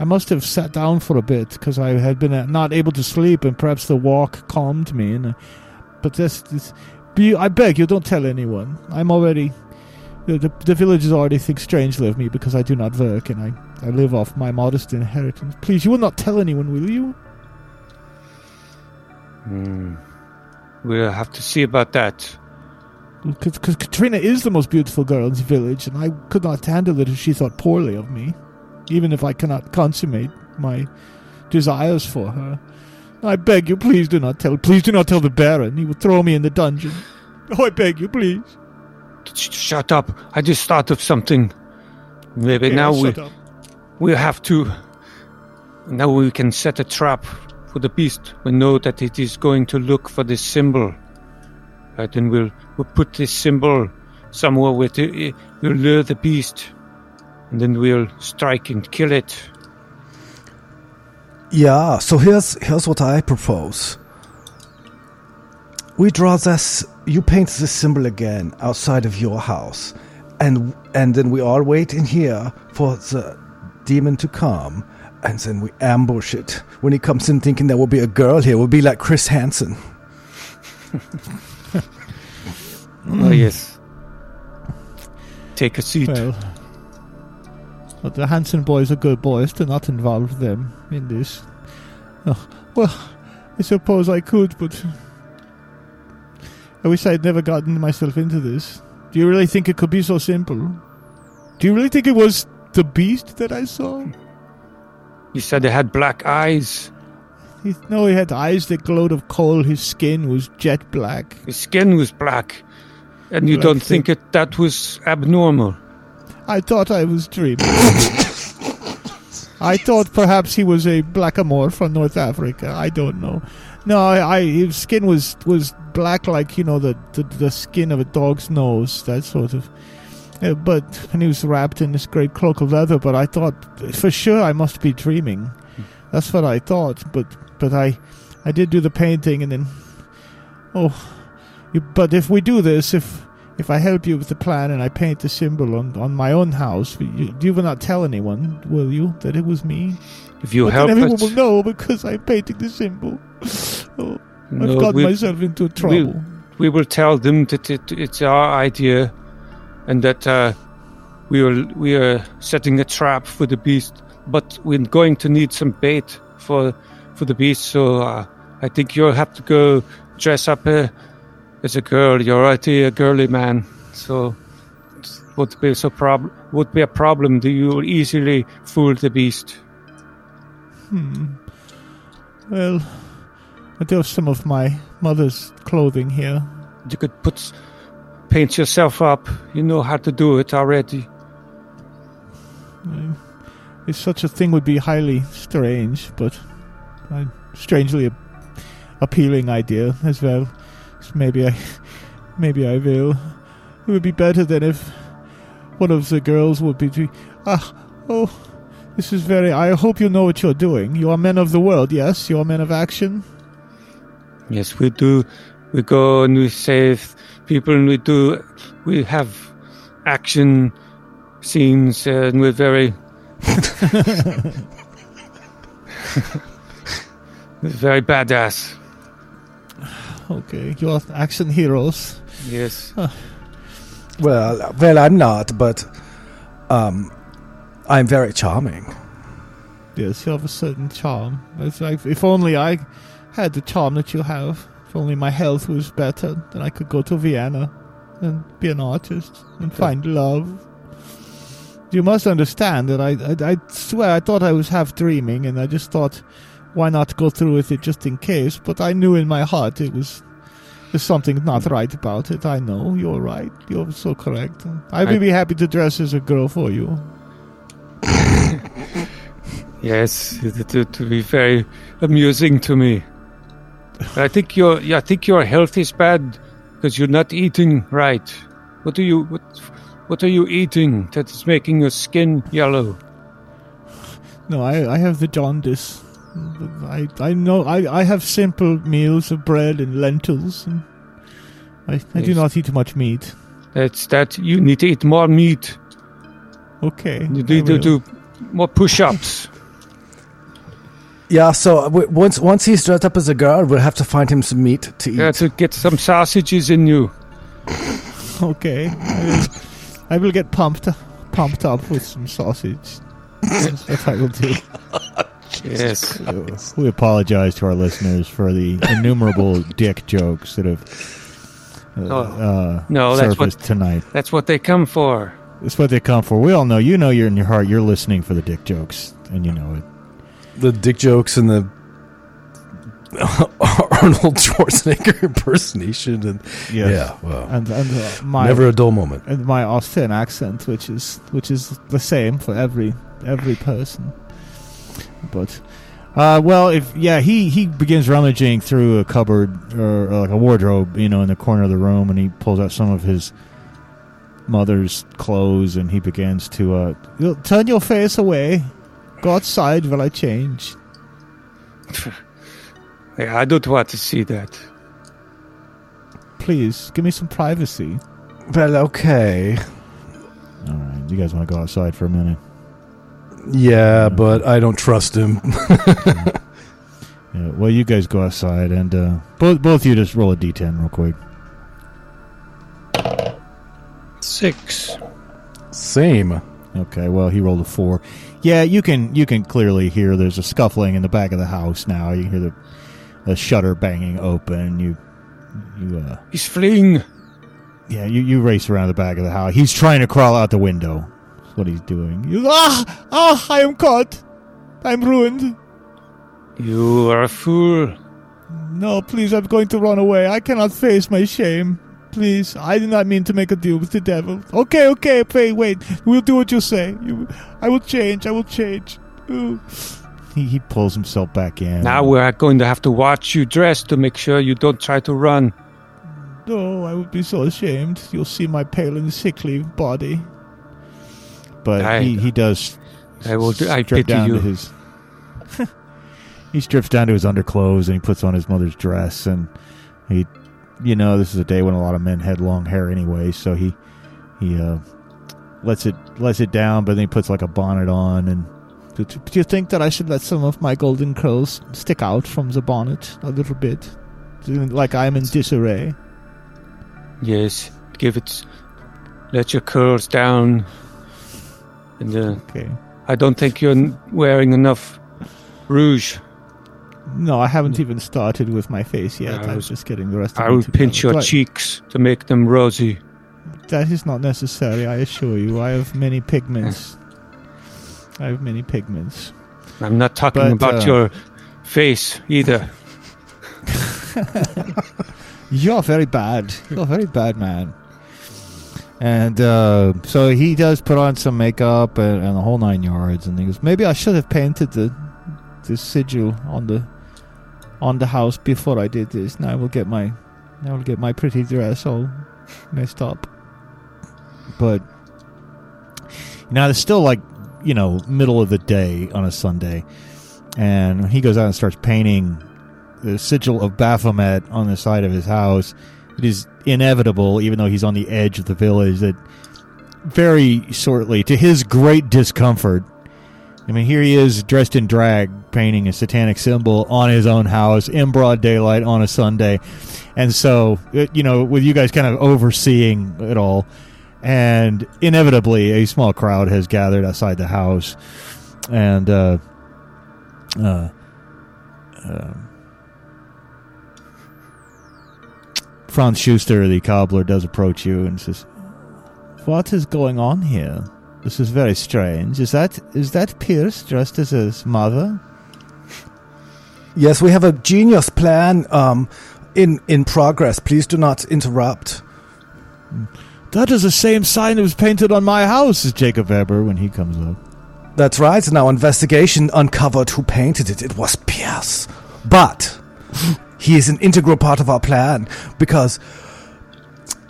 I must have sat down for a bit because I had been uh, not able to sleep, and perhaps the walk calmed me. And uh, but this, this, be, I beg you, don't tell anyone. I'm already. The, the, the villagers already think strangely of me because I do not work and I, I live off my modest inheritance. Please, you will not tell anyone, will you? Hmm. We'll have to see about that. Because Katrina is the most beautiful girl in the village, and I could not handle it if she thought poorly of me, even if I cannot consummate my desires for her. I beg you, please do not tell. Please do not tell the Baron. He will throw me in the dungeon. Oh, I beg you, please. Shut up. I just thought of something. Maybe Yeah, now we, up. We have to. Now we can set a trap for the beast. We know that it is going to look for this symbol. Right, and we'll, we'll put this symbol somewhere with eh, it. We'll lure the beast. And then we'll strike and kill it. Yeah, so here's here's what I propose. We draw this you paint this symbol again outside of your house. And and then we all wait in here for the demon to come. And then we ambush it. When he comes in thinking there will be a girl here, we'll be like Chris Hansen. Oh, yes. Take a seat. Well, but the Hansen boys are good boys. Do not involve them in this. Oh, well, I suppose I could, but I wish I'd never gotten myself into this. Do you really think it could be so simple? Do you really think it was the beast that I saw? You said it had black eyes. He, no, he had eyes that glowed of coal. His skin was jet black. His skin was black. And you don't think it, that was abnormal. I thought I was dreaming. I thought perhaps he was a blackamoor from North Africa. I don't know. No, I, I his skin was was black like you know the, the the skin of a dog's nose, that sort of. Uh, but and he was wrapped in this great cloak of leather. But I thought for sure I must be dreaming. That's what I thought. But but I I did do the painting and then oh, you, but if we do this, if if I help you with the plan and I paint the symbol on, on my own house, you, you will not tell anyone, will you, that it was me? If you but help then everyone will know because I'm painting the symbol. Oh, I've got we, myself into trouble. we will tell them that it, it's our idea, and that uh, we are we are setting a trap for the beast. But we're going to need some bait for for the beast. So uh, I think you'll have to go dress up uh, as a girl. You're already a girly man, so it would be so prob would be a problem. that You will easily fool the beast. Hmm. Well, I do have some of my mother's clothing here. You could put paint yourself up. You know how to do it already. If such a thing would be highly strange, but a strangely appealing idea as well. maybe I, maybe I will. It would be better than if one of the girls would be. Ah, oh, this is very. I hope you know what you're doing. You are men of the world, yes. You are men of action. Yes, we do. We go and we save people, and we do. We have action scenes, uh, and we're very. very badass. Okay, you are action heroes. Yes. Well, well, I'm not, but um, I'm very charming. Yes, you have a certain charm. It's like if only I had the charm that you have. If only my health was better, then I could go to Vienna and be an artist and find love. You must understand that I, I, I swear I thought I was half dreaming, and I just thought, why not go through with it just in case? But I knew in my heart it was there's something not hmm. right about it. I know you're right. You're so correct. I would I- be happy to dress as a girl for you. Yes, it would to be very amusing to me. But I think your yeah, I think your health is bad because you're not eating right. What are you what what are you eating that is making your skin yellow? No, I, I have the jaundice. I I know I, I have simple meals of bread and lentils, and I, I do not eat much meat. That's that you need to eat more meat. Okay, You need to do more push-ups. Yeah, so w- once once he's dressed up as a girl, we'll have to find him some meat to eat. Yeah, to get some sausages in you. Okay, I will, I will get pumped pumped up with some sausage. That's what I will do. Yes. We apologize to our listeners for the innumerable dick jokes that have uh, Oh. uh, No, that's what- tonight. That's what they come for. That's what they come for. We all know. You know, you're in your heart. You're listening for the dick jokes, and you know it. The dick jokes and the Arnold Schwarzenegger impersonation, and yeah, well, And and uh, my never a dull moment. and my Austrian accent, which is which is the same for every every person. But uh, well, if yeah, he he begins rummaging through a cupboard or, or like a wardrobe, you know, in the corner of the room, and he pulls out some of his mother's clothes, and he begins to uh, turn your face away. Go outside while I change. Yeah, I don't want to see that. Please give me some privacy. Well, okay, All right, you guys want to go outside for a minute? yeah, but I don't trust him. Yeah, well, you guys go outside, and uh, both both of you just roll a d10 real quick. Six. Same. Okay, well, he rolled a four. Yeah, you can you can clearly hear there's a scuffling in the back of the house now. You hear the the shutter banging open. You you uh He's fleeing. yeah you you race around the back of the house. He's trying to crawl out the window. That's what he's doing. You ah ah! I am caught. I'm ruined. You are a fool. No, please, I'm going to run away. I cannot face my shame. Please, I did not mean to make a deal with the devil. Okay, okay, wait, wait. We'll do what you say. You, I will change. I will change. Ooh. He he pulls himself back in. Now we're going to have to watch you dress to make sure you don't try to run. No, I would be so ashamed. You'll see my pale and sickly body. but I- he he does. I will do- I strip pity down you. To his, he strips down to his underclothes and he puts on his mother's dress and he, you know, this is a day when a lot of men had long hair anyway, so he he uh, lets it lets it down, but then he puts like a bonnet on and. Do, do you think that I should let some of my golden curls stick out from the bonnet a little bit? Like I'm in disarray. Yes, give it. Let your curls down. And uh, Okay. I don't think you're wearing enough rouge. No, I haven't even started with my face yet. I I was- just getting the rest of I will pinch your cheeks to make them rosy. That is not necessary, I assure you. I have many pigments. I have many pigments. I'm not talking But, about uh, your face either. You're very bad. You're a very bad man. And uh, so he does put on some makeup and, and the whole nine yards, and he goes, Maybe I should have painted the the sigil on the on the house before I did this. Now I will get my I'll get my pretty dress all messed up. But now it's still like you know middle of the day on a Sunday, and he goes out and starts painting the sigil of Baphomet on the side of his house. It is inevitable, even though he's on the edge of the village, that very shortly, to his great discomfort, I mean, here he is dressed in drag, painting a satanic symbol on his own house in broad daylight on a Sunday. And so, you know, with you guys kind of overseeing it all, and inevitably a small crowd has gathered outside the house. And, uh, uh, um, Franz Schuster, the cobbler, does approach you and says, "What is going on here? This is very strange. Is that is that Pierce dressed as his mother?" Yes, we have a genius plan um, in in progress. Please do not interrupt. That is the same sign that was painted on my house, says Jacob Weber when he comes up. That's right. And our investigation uncovered who painted it. It was Pierce. But he is an integral part of our plan because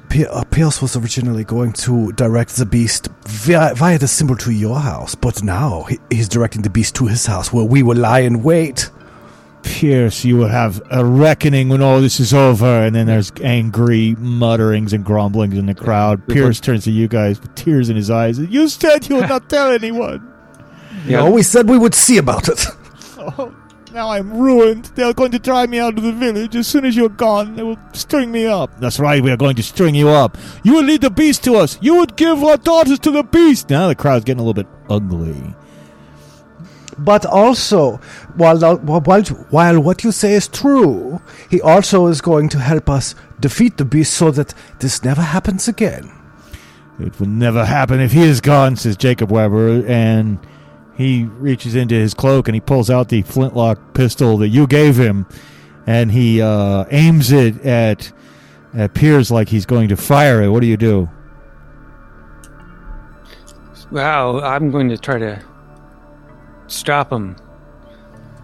Pierce uh, was originally going to direct the beast via, via the symbol to your house, but now he, he's directing the beast to his house where we will lie in wait. Pierce, you will have a reckoning when all this is over. And then there's angry mutterings and grumblings in the crowd. we Pierce turns to you guys with tears in his eyes. You said you would not tell anyone. Yeah. No, we said we would see about it. Oh, now I'm ruined. They are going to drive me out of the village. As soon as you're gone, they will string me up. That's right, we are going to string you up. You will lead the beast to us. You would give our daughters to the beast. Now the crowd's getting a little bit ugly. But also, while, while, while what you say is true, he also is going to help us defeat the beast so that this never happens again. It will never happen if he is gone, says Jacob Weber, and he reaches into his cloak and he pulls out the flintlock pistol that you gave him, and he uh, aims it at at Piers like he's going to fire it. What do you do? Wow, I'm going to try to stop him.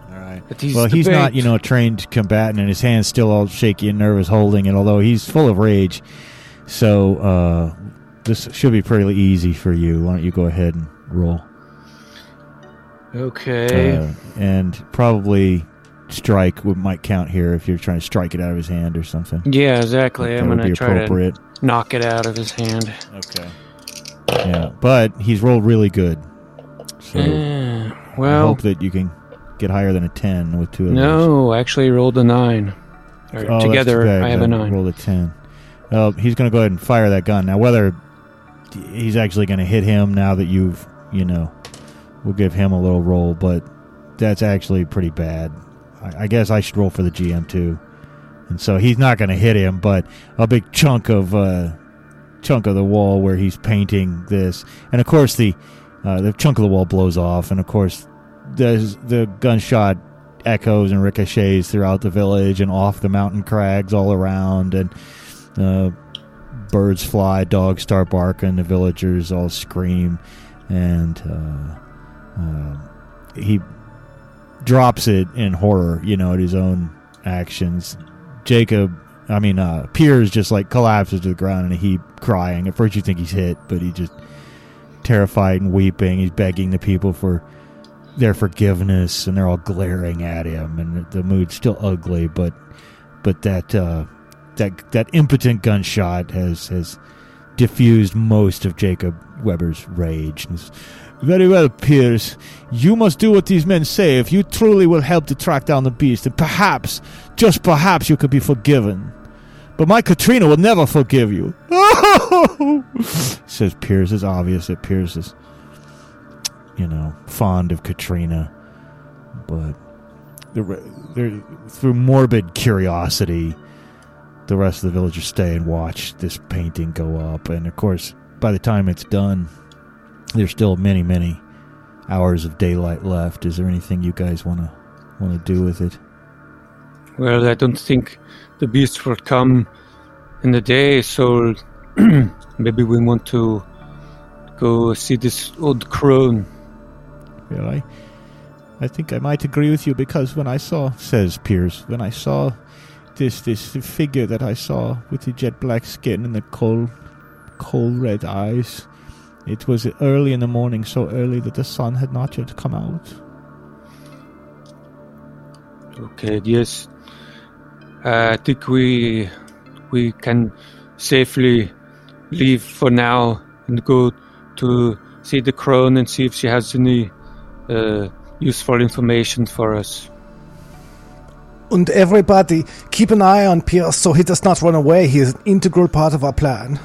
All right. But he's well, the he's not, you know, a trained combatant, and his hand's still all shaky and nervous holding it. Although he's full of rage, so uh, this should be pretty easy for you. Why don't you go ahead and roll? Okay. Uh, and probably strike would might count here if you're trying to strike it out of his hand or something. yeah, exactly. That I'm going to try to knock it out of his hand. Okay. Yeah, but he's rolled really good. So I well, hope that you can get higher than a ten with two of those. no, actually rolled a nine. Or Oh, together. I have a nine. Roll a ten. Well, he's going to go ahead and fire that gun now. Whether he's actually going to hit him now that you've, you know, we'll give him a little roll, but that's actually pretty bad. I, I guess I should roll for the GM too, and so he's not going to hit him, but a big chunk of uh, chunk of the wall where he's painting this, and of course the uh, the chunk of the wall blows off, and of course the the gunshot echoes and ricochets throughout the village and off the mountain crags all around, and uh, birds fly, dogs start barking, the villagers all scream, and uh, uh, he drops it in horror, you know, at his own actions. Jacob, I mean, uh, Piers just like collapses to the ground in a heap, crying. At first, you think he's hit, but he just terrified and weeping. He's begging the people for their forgiveness, and they're all glaring at him, and the mood's still ugly. But but that uh, that that impotent gunshot has has diffused most of Jacob Weber's rage. And Very well, Piers. You must do what these men say if you truly will help to track down the beast, and perhaps, just perhaps, you could be forgiven. But my Katrina will never forgive you. Says Piers. It's obvious that Piers is, you know, fond of Katrina. But the, re- there- through morbid curiosity, the rest of the villagers stay and watch this painting go up. And of course, by the time it's done, there's still many, many hours of daylight left. Is there anything you guys want to want to do with it? Well, I don't think the beast will come in the day, so maybe we want to go see this old crone. Well, I, I think I might agree with you because when I saw, says Piers, when I saw this this figure that I saw with the jet black skin and the coal coal red eyes. It was early in the morning, so early that the sun had not yet come out. Okay, yes. Uh, I think we we can safely leave for now and go to see the crone and see if she has any uh, useful information for us. And everybody, keep an eye on Pierce so he does not run away. He is an integral part of our plan.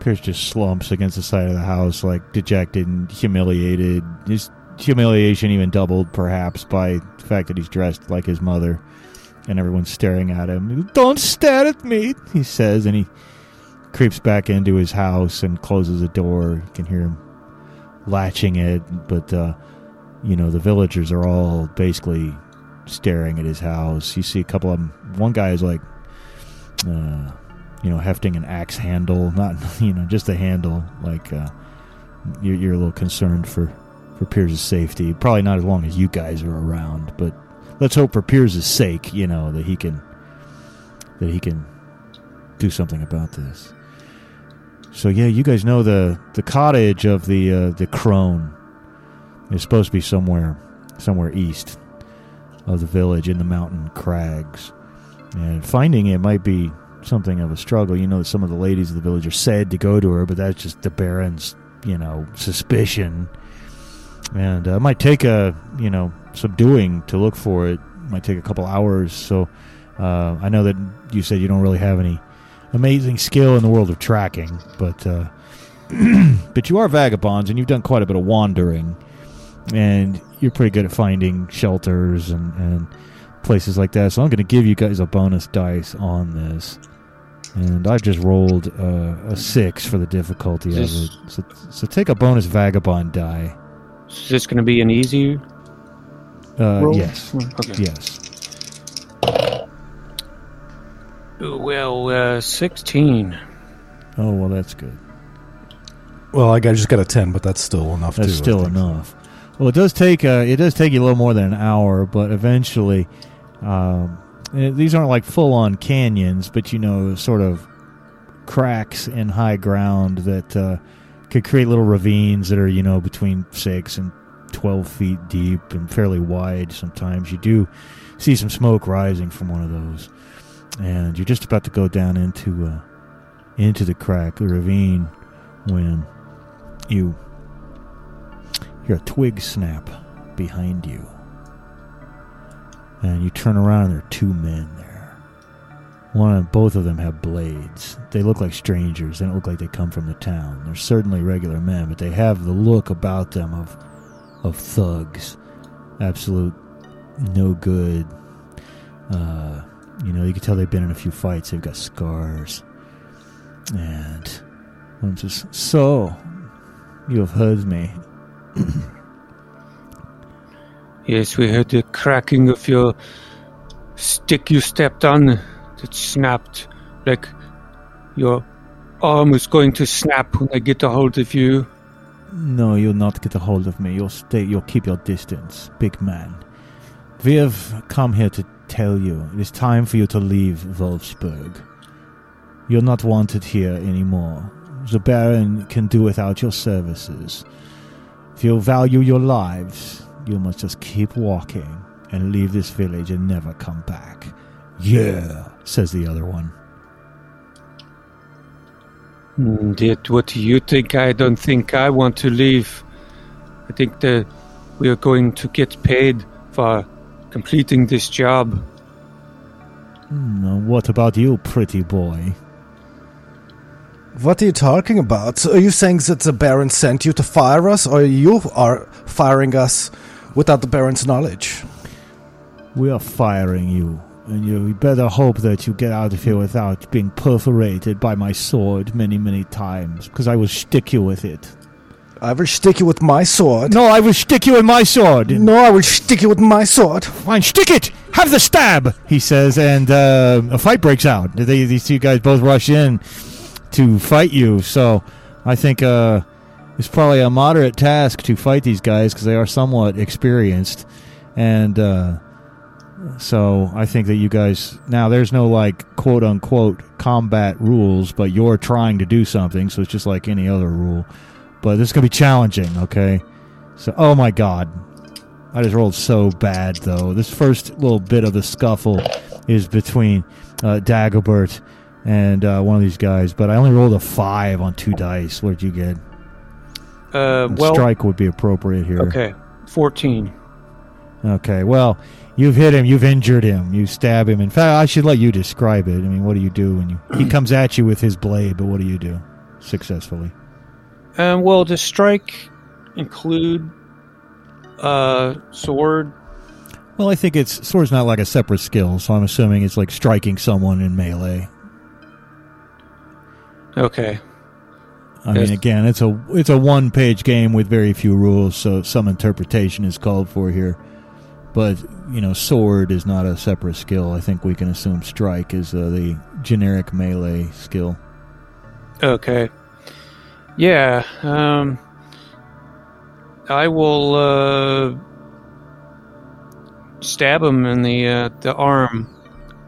Pierce just slumps against the side of the house, like dejected and humiliated. His humiliation even doubled, perhaps, by the fact that he's dressed like his mother, and everyone's staring at him. Don't stare at me, he says, and he creeps back into his house and closes the door. You can hear him latching it, but uh, you know the villagers are all basically staring at his house. You see a couple of them. One guy is like, uh, you know, hefting an axe handle, not you know just the handle. Like uh, you're, you're a little concerned for for Piers's safety. Probably not as long as you guys are around, but let's hope for Piers's sake, you know, that he can that he can do something about this. So yeah, you guys know the the cottage of the uh, the crone is supposed to be somewhere somewhere east of the village in the mountain crags, and finding it might be something of a struggle. You know some of the ladies of the village are said to go to her, but that's just the Baron's you know suspicion, and uh, it might take a you know subduing to look for it. it might take a couple hours. So uh, I know that you said you don't really have any amazing skill in the world of tracking, but uh, but you are vagabonds and you've done quite a bit of wandering, and you're pretty good at finding shelters and, and places like that. So I'm going to give you guys a bonus dice on this, and I've just rolled uh, a six for the difficulty of it. So, so take a bonus vagabond die. Is this going to be an easy Uh, roll? yes, Okay. yes. Well, uh, 16. Oh well, that's good. Well, I just got a 10, but that's still enough, That's too. I still enough. Well, it does take uh, it does take you a little more than an hour, but eventually, um, these aren't like full on canyons, but you know, sort of cracks in high ground that uh, could create little ravines that are you know between six and twelve feet deep and fairly wide. Sometimes you do see some smoke rising from one of those, and you're just about to go down into uh, into the crack, the ravine, when you hear a twig snap behind you. And you turn around and there are two men there. One and both of them have blades. They look like strangers. They don't look like they come from the town. They're certainly regular men, but they have the look about them of of thugs. Absolute no good. Uh, you know, you can tell they've been in a few fights. They've got scars. And one says, So, you have heard me. Yes, we heard the cracking of your stick you stepped on that snapped like your arm was going to snap when I get a hold of you. No, you'll not get a hold of me. You'll stay. You'll keep your distance, big man. We have come here to tell you it is time for you to leave Wolfsburg. You're not wanted here anymore. The Baron can do without your services. If you value your lives, you must just keep walking and leave this village and never come back. Yeah, says the other one. And yet, what do you think? I don't think I want to leave. I think that we are going to get paid for completing this job. Hmm, what about you, pretty boy? What are you talking about? Are you saying that the Baron sent you to fire us, or you are firing us without the Baron's knowledge? We are firing you, and you better hope that you get out of here without being perforated by my sword many, many times, because I will stick you with it. I will stick you with my sword. No, I will stick you with my sword. No, I will stick you with my sword. Fine, stick it. Have the stab. He says, and uh, a fight breaks out. They, these two guys both rush in to fight you. So I think uh, it's probably a moderate task to fight these guys because they are somewhat experienced. And uh, So I think that you guys now there's no like quote unquote combat rules, but you're trying to do something, so it's just like any other rule. But this is gonna be challenging, okay? So oh my god. I just rolled so bad though. This first little bit of the scuffle is between uh, Dagobert and uh, one of these guys, but I only rolled a five on two dice. What did you get? Uh, well, Strike would be appropriate here. okay, fourteen. Okay. Well, you've hit him. You've injured him. You stab him. In fact, I should let you describe it. I mean, what do you do when you he comes at you with his blade? But what do you do successfully? Um, well, does strike include uh sword? Well, I think it's sword's not like a separate skill, so I'm assuming it's like striking someone in melee. Okay. I mean, again, it's a it's a one page game with very few rules, so some interpretation is called for here. But you know, sword is not a separate skill. I think we can assume strike is uh, the generic melee skill. Okay. Yeah. Um. I will uh, stab him in the uh, the arm.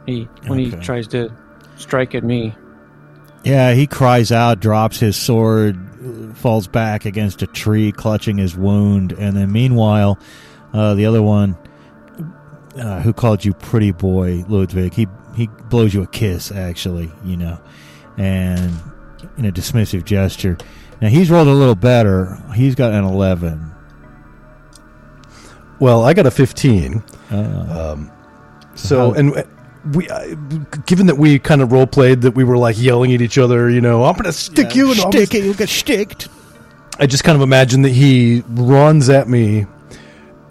He when he tries to strike at me. Yeah, he cries out, drops his sword, falls back against a tree, clutching his wound, and then meanwhile, uh, the other one, uh, who called you pretty boy, Ludwig, he he blows you a kiss, actually, you know, and in a dismissive gesture. Now he's rolled a little better. He's got an eleven. Well, I got a 15. Uh, Um, so, how- and we, uh, given that we kind of role played that we were like yelling at each other, you know, I'm to stick you and gonna stick it, you'll get sticked. I just kind of imagine that he runs at me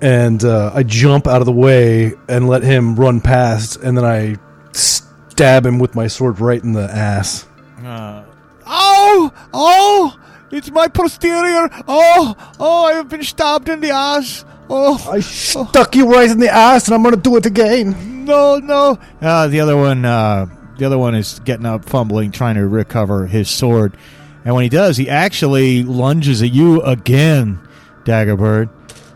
and uh, I jump out of the way and let him run past, and then I stab him with my sword right in the ass. Uh, oh, oh, it's my posterior. Oh, oh, I have been stabbed in the ass. Oh, I stuck you right in the ass, and I'm going to do it again. No, no. Uh, the other one, uh, the other one is getting up, fumbling, trying to recover his sword. And when he does, he actually lunges at you again, Dagobert.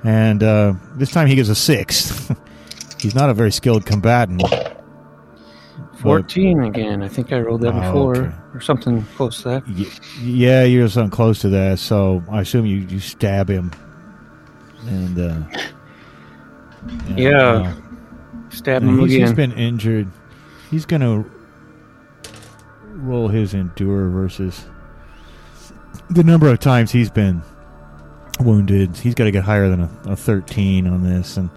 And uh, this time he gives a six. He's not a very skilled combatant. Fourteen again. I think I rolled that Oh, before okay. or something close to that. Y- yeah, you're something close to that. So I assume you, you stab him. And uh, Yeah. wow. Stab him he's, he's again. been injured. He's gonna roll his endure versus the number of times he's been wounded. He's got to get higher than a, a thirteen on this, and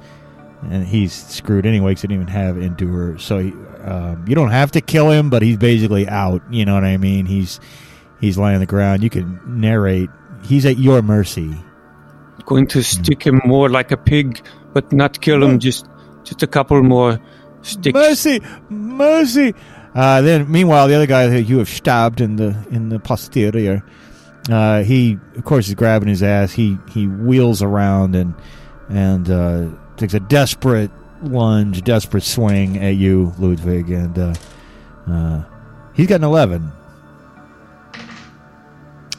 and he's screwed anyway because he didn't even have endure. So he, um, you don't have to kill him, but he's basically out. You know what I mean? He's he's lying on the ground. You can narrate. He's at your mercy. Going to stick him more like a pig, but not kill him. Just just a couple more sticks. Mercy, mercy. Uh, then, meanwhile, the other guy that you have stabbed in the in the posterior, uh, he of course is grabbing his ass. He he wheels around and and uh, takes a desperate lunge, desperate swing at you, Ludwig, and uh, uh, he's got an eleven.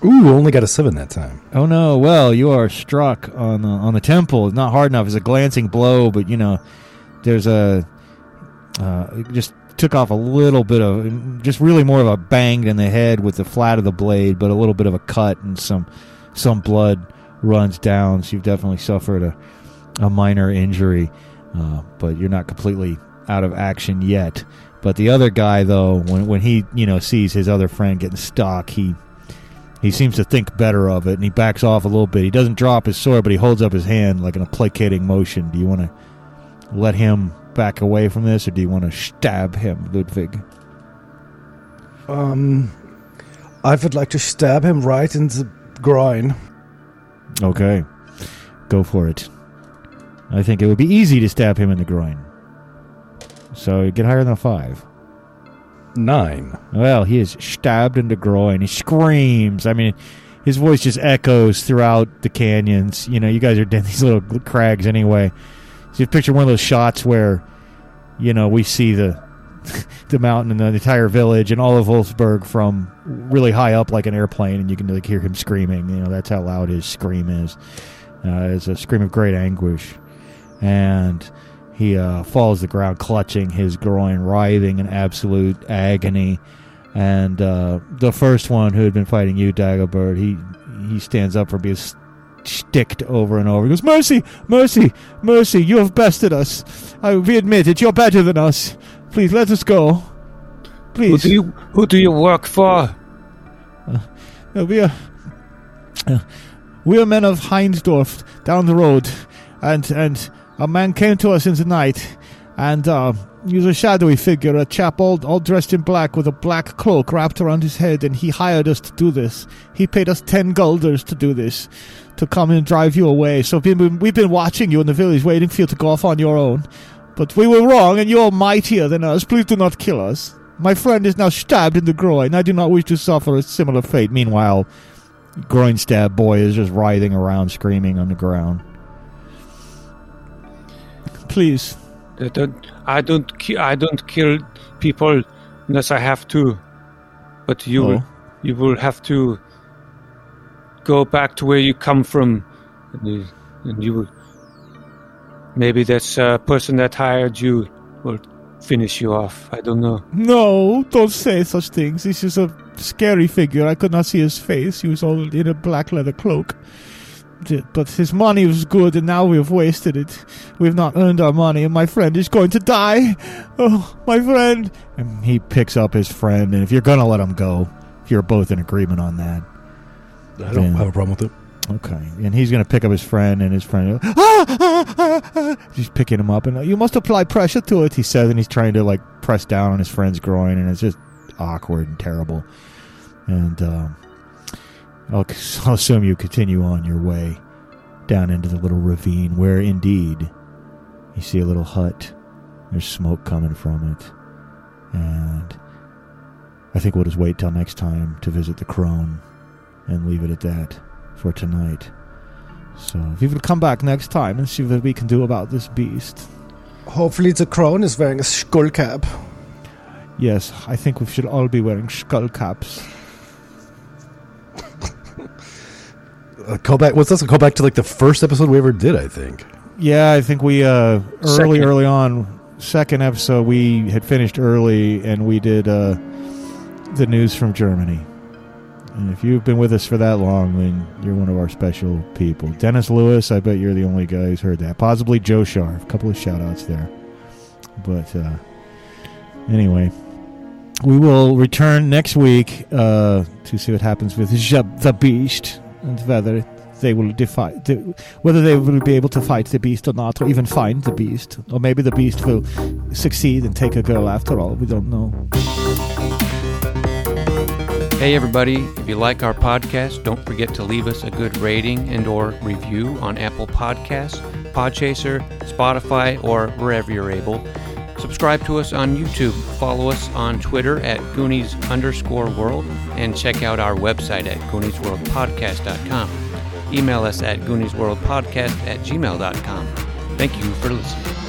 Ooh, only got a seven that time. Oh no! Well, you are struck on the, on the temple. It's not hard enough. It's a glancing blow, but you know, there's a uh, just took off a little bit of just really more of a bang in the head with the flat of the blade, but a little bit of a cut and some some blood runs down. So you've definitely suffered a a minor injury, uh, but you're not completely out of action yet. But the other guy, though, when when he you know sees his other friend getting stuck, he he seems to think better of it, and he backs off a little bit. He doesn't drop his sword, but he holds up his hand like in a placating motion. Do you want to let him back away from this, or do you want to stab him, Ludwig? Um, I would like to stab him right in the groin. Okay, go for it. I think it would be easy to stab him in the groin. So get higher than a five. Nine. Well, he is stabbed in the groin. He screams. I mean, his voice just echoes throughout the canyons. You know, you guys are in these little crags anyway. So you picture one of those shots where, you know, we see the the mountain and the entire village and all of Wolfsburg from really high up like an airplane, and you can like hear him screaming. You know, that's how loud his scream is. Uh, it's a scream of great anguish, and he uh, falls to the ground, clutching his groin, writhing in absolute agony. And uh, the first one who had been fighting you, Dagobert, he he stands up for being sticked over and over. He goes, "Mercy, mercy, mercy! You have bested us. I, we admit it. You're better than us. Please let us go. Who Please." do you who do you work for? Uh, we are uh, we are men of Heinsdorf down the road, and and a man came to us in the night, and uh, he was a shadowy figure, a chap all all dressed in black with a black cloak wrapped around his head, and he hired us to do this. He paid us ten gulders to do this, to come and drive you away. So we've been, watching you in the village, waiting for you to go off on your own. But we were wrong, and you're mightier than us. Please do not kill us. My friend is now stabbed in the groin. I do not wish to suffer a similar fate. Meanwhile, groin stab boy is just writhing around, screaming on the ground. Please, I don't I don't ki- I don't kill people unless I have to. But you will Oh. you will have to go back to where you come from, and you, and you will maybe this uh, person that hired you will finish you off. I don't know. no, don't say such things. This is a scary figure. I could not see his face. He was all in a black leather cloak. But his money was good, and now we have wasted it. We have not earned our money, and my friend is going to die. Oh, my friend! And he picks up his friend, and if you're gonna let him go, you're both in agreement on that, I don't Yeah. have a problem with it. Okay, and he's going to pick up his friend, and his friend, ah, ah, ah, ah. he's picking him up, and you must apply pressure to it. He says, and he's trying to like press down on his friend's groin, and it's just awkward and terrible. And um, I'll, I'll assume you continue on your way down into the little ravine, where indeed you see a little hut. There's smoke coming from it, and I think we'll just wait till next time to visit the crone and leave it at that for tonight. So if you will come back next time and see what we can do about this beast. Hopefully, the crone is wearing a skull cap. Yes, I think we should all be wearing skull caps. A callback. What's this? A callback to like the first episode we ever did, I think. Yeah, I think we uh early Second. early on second episode we had finished early and we did uh the news from Germany. And if you've been with us for that long, then you're one of our special people. Dennis Lewis, I bet you're the only guy who's heard that. Possibly Joe Sharf. A couple of shout outs there. But uh anyway. We will return next week uh, to see what happens with the Beast and whether they will defy the, whether they will be able to fight the beast or not, or even find the beast, or maybe the beast will succeed and take a girl after all. We don't know. Hey everybody, if you like our podcast, don't forget to leave us a good rating and or review on Apple Podcasts, Podchaser, Spotify, or wherever you're able. Subscribe to us on YouTube, follow us on Twitter at Goonies underscore world, and check out our website at GooniesWorldPodcast.com. Email us at GooniesWorldPodcast at gmail.com. Thank you for listening.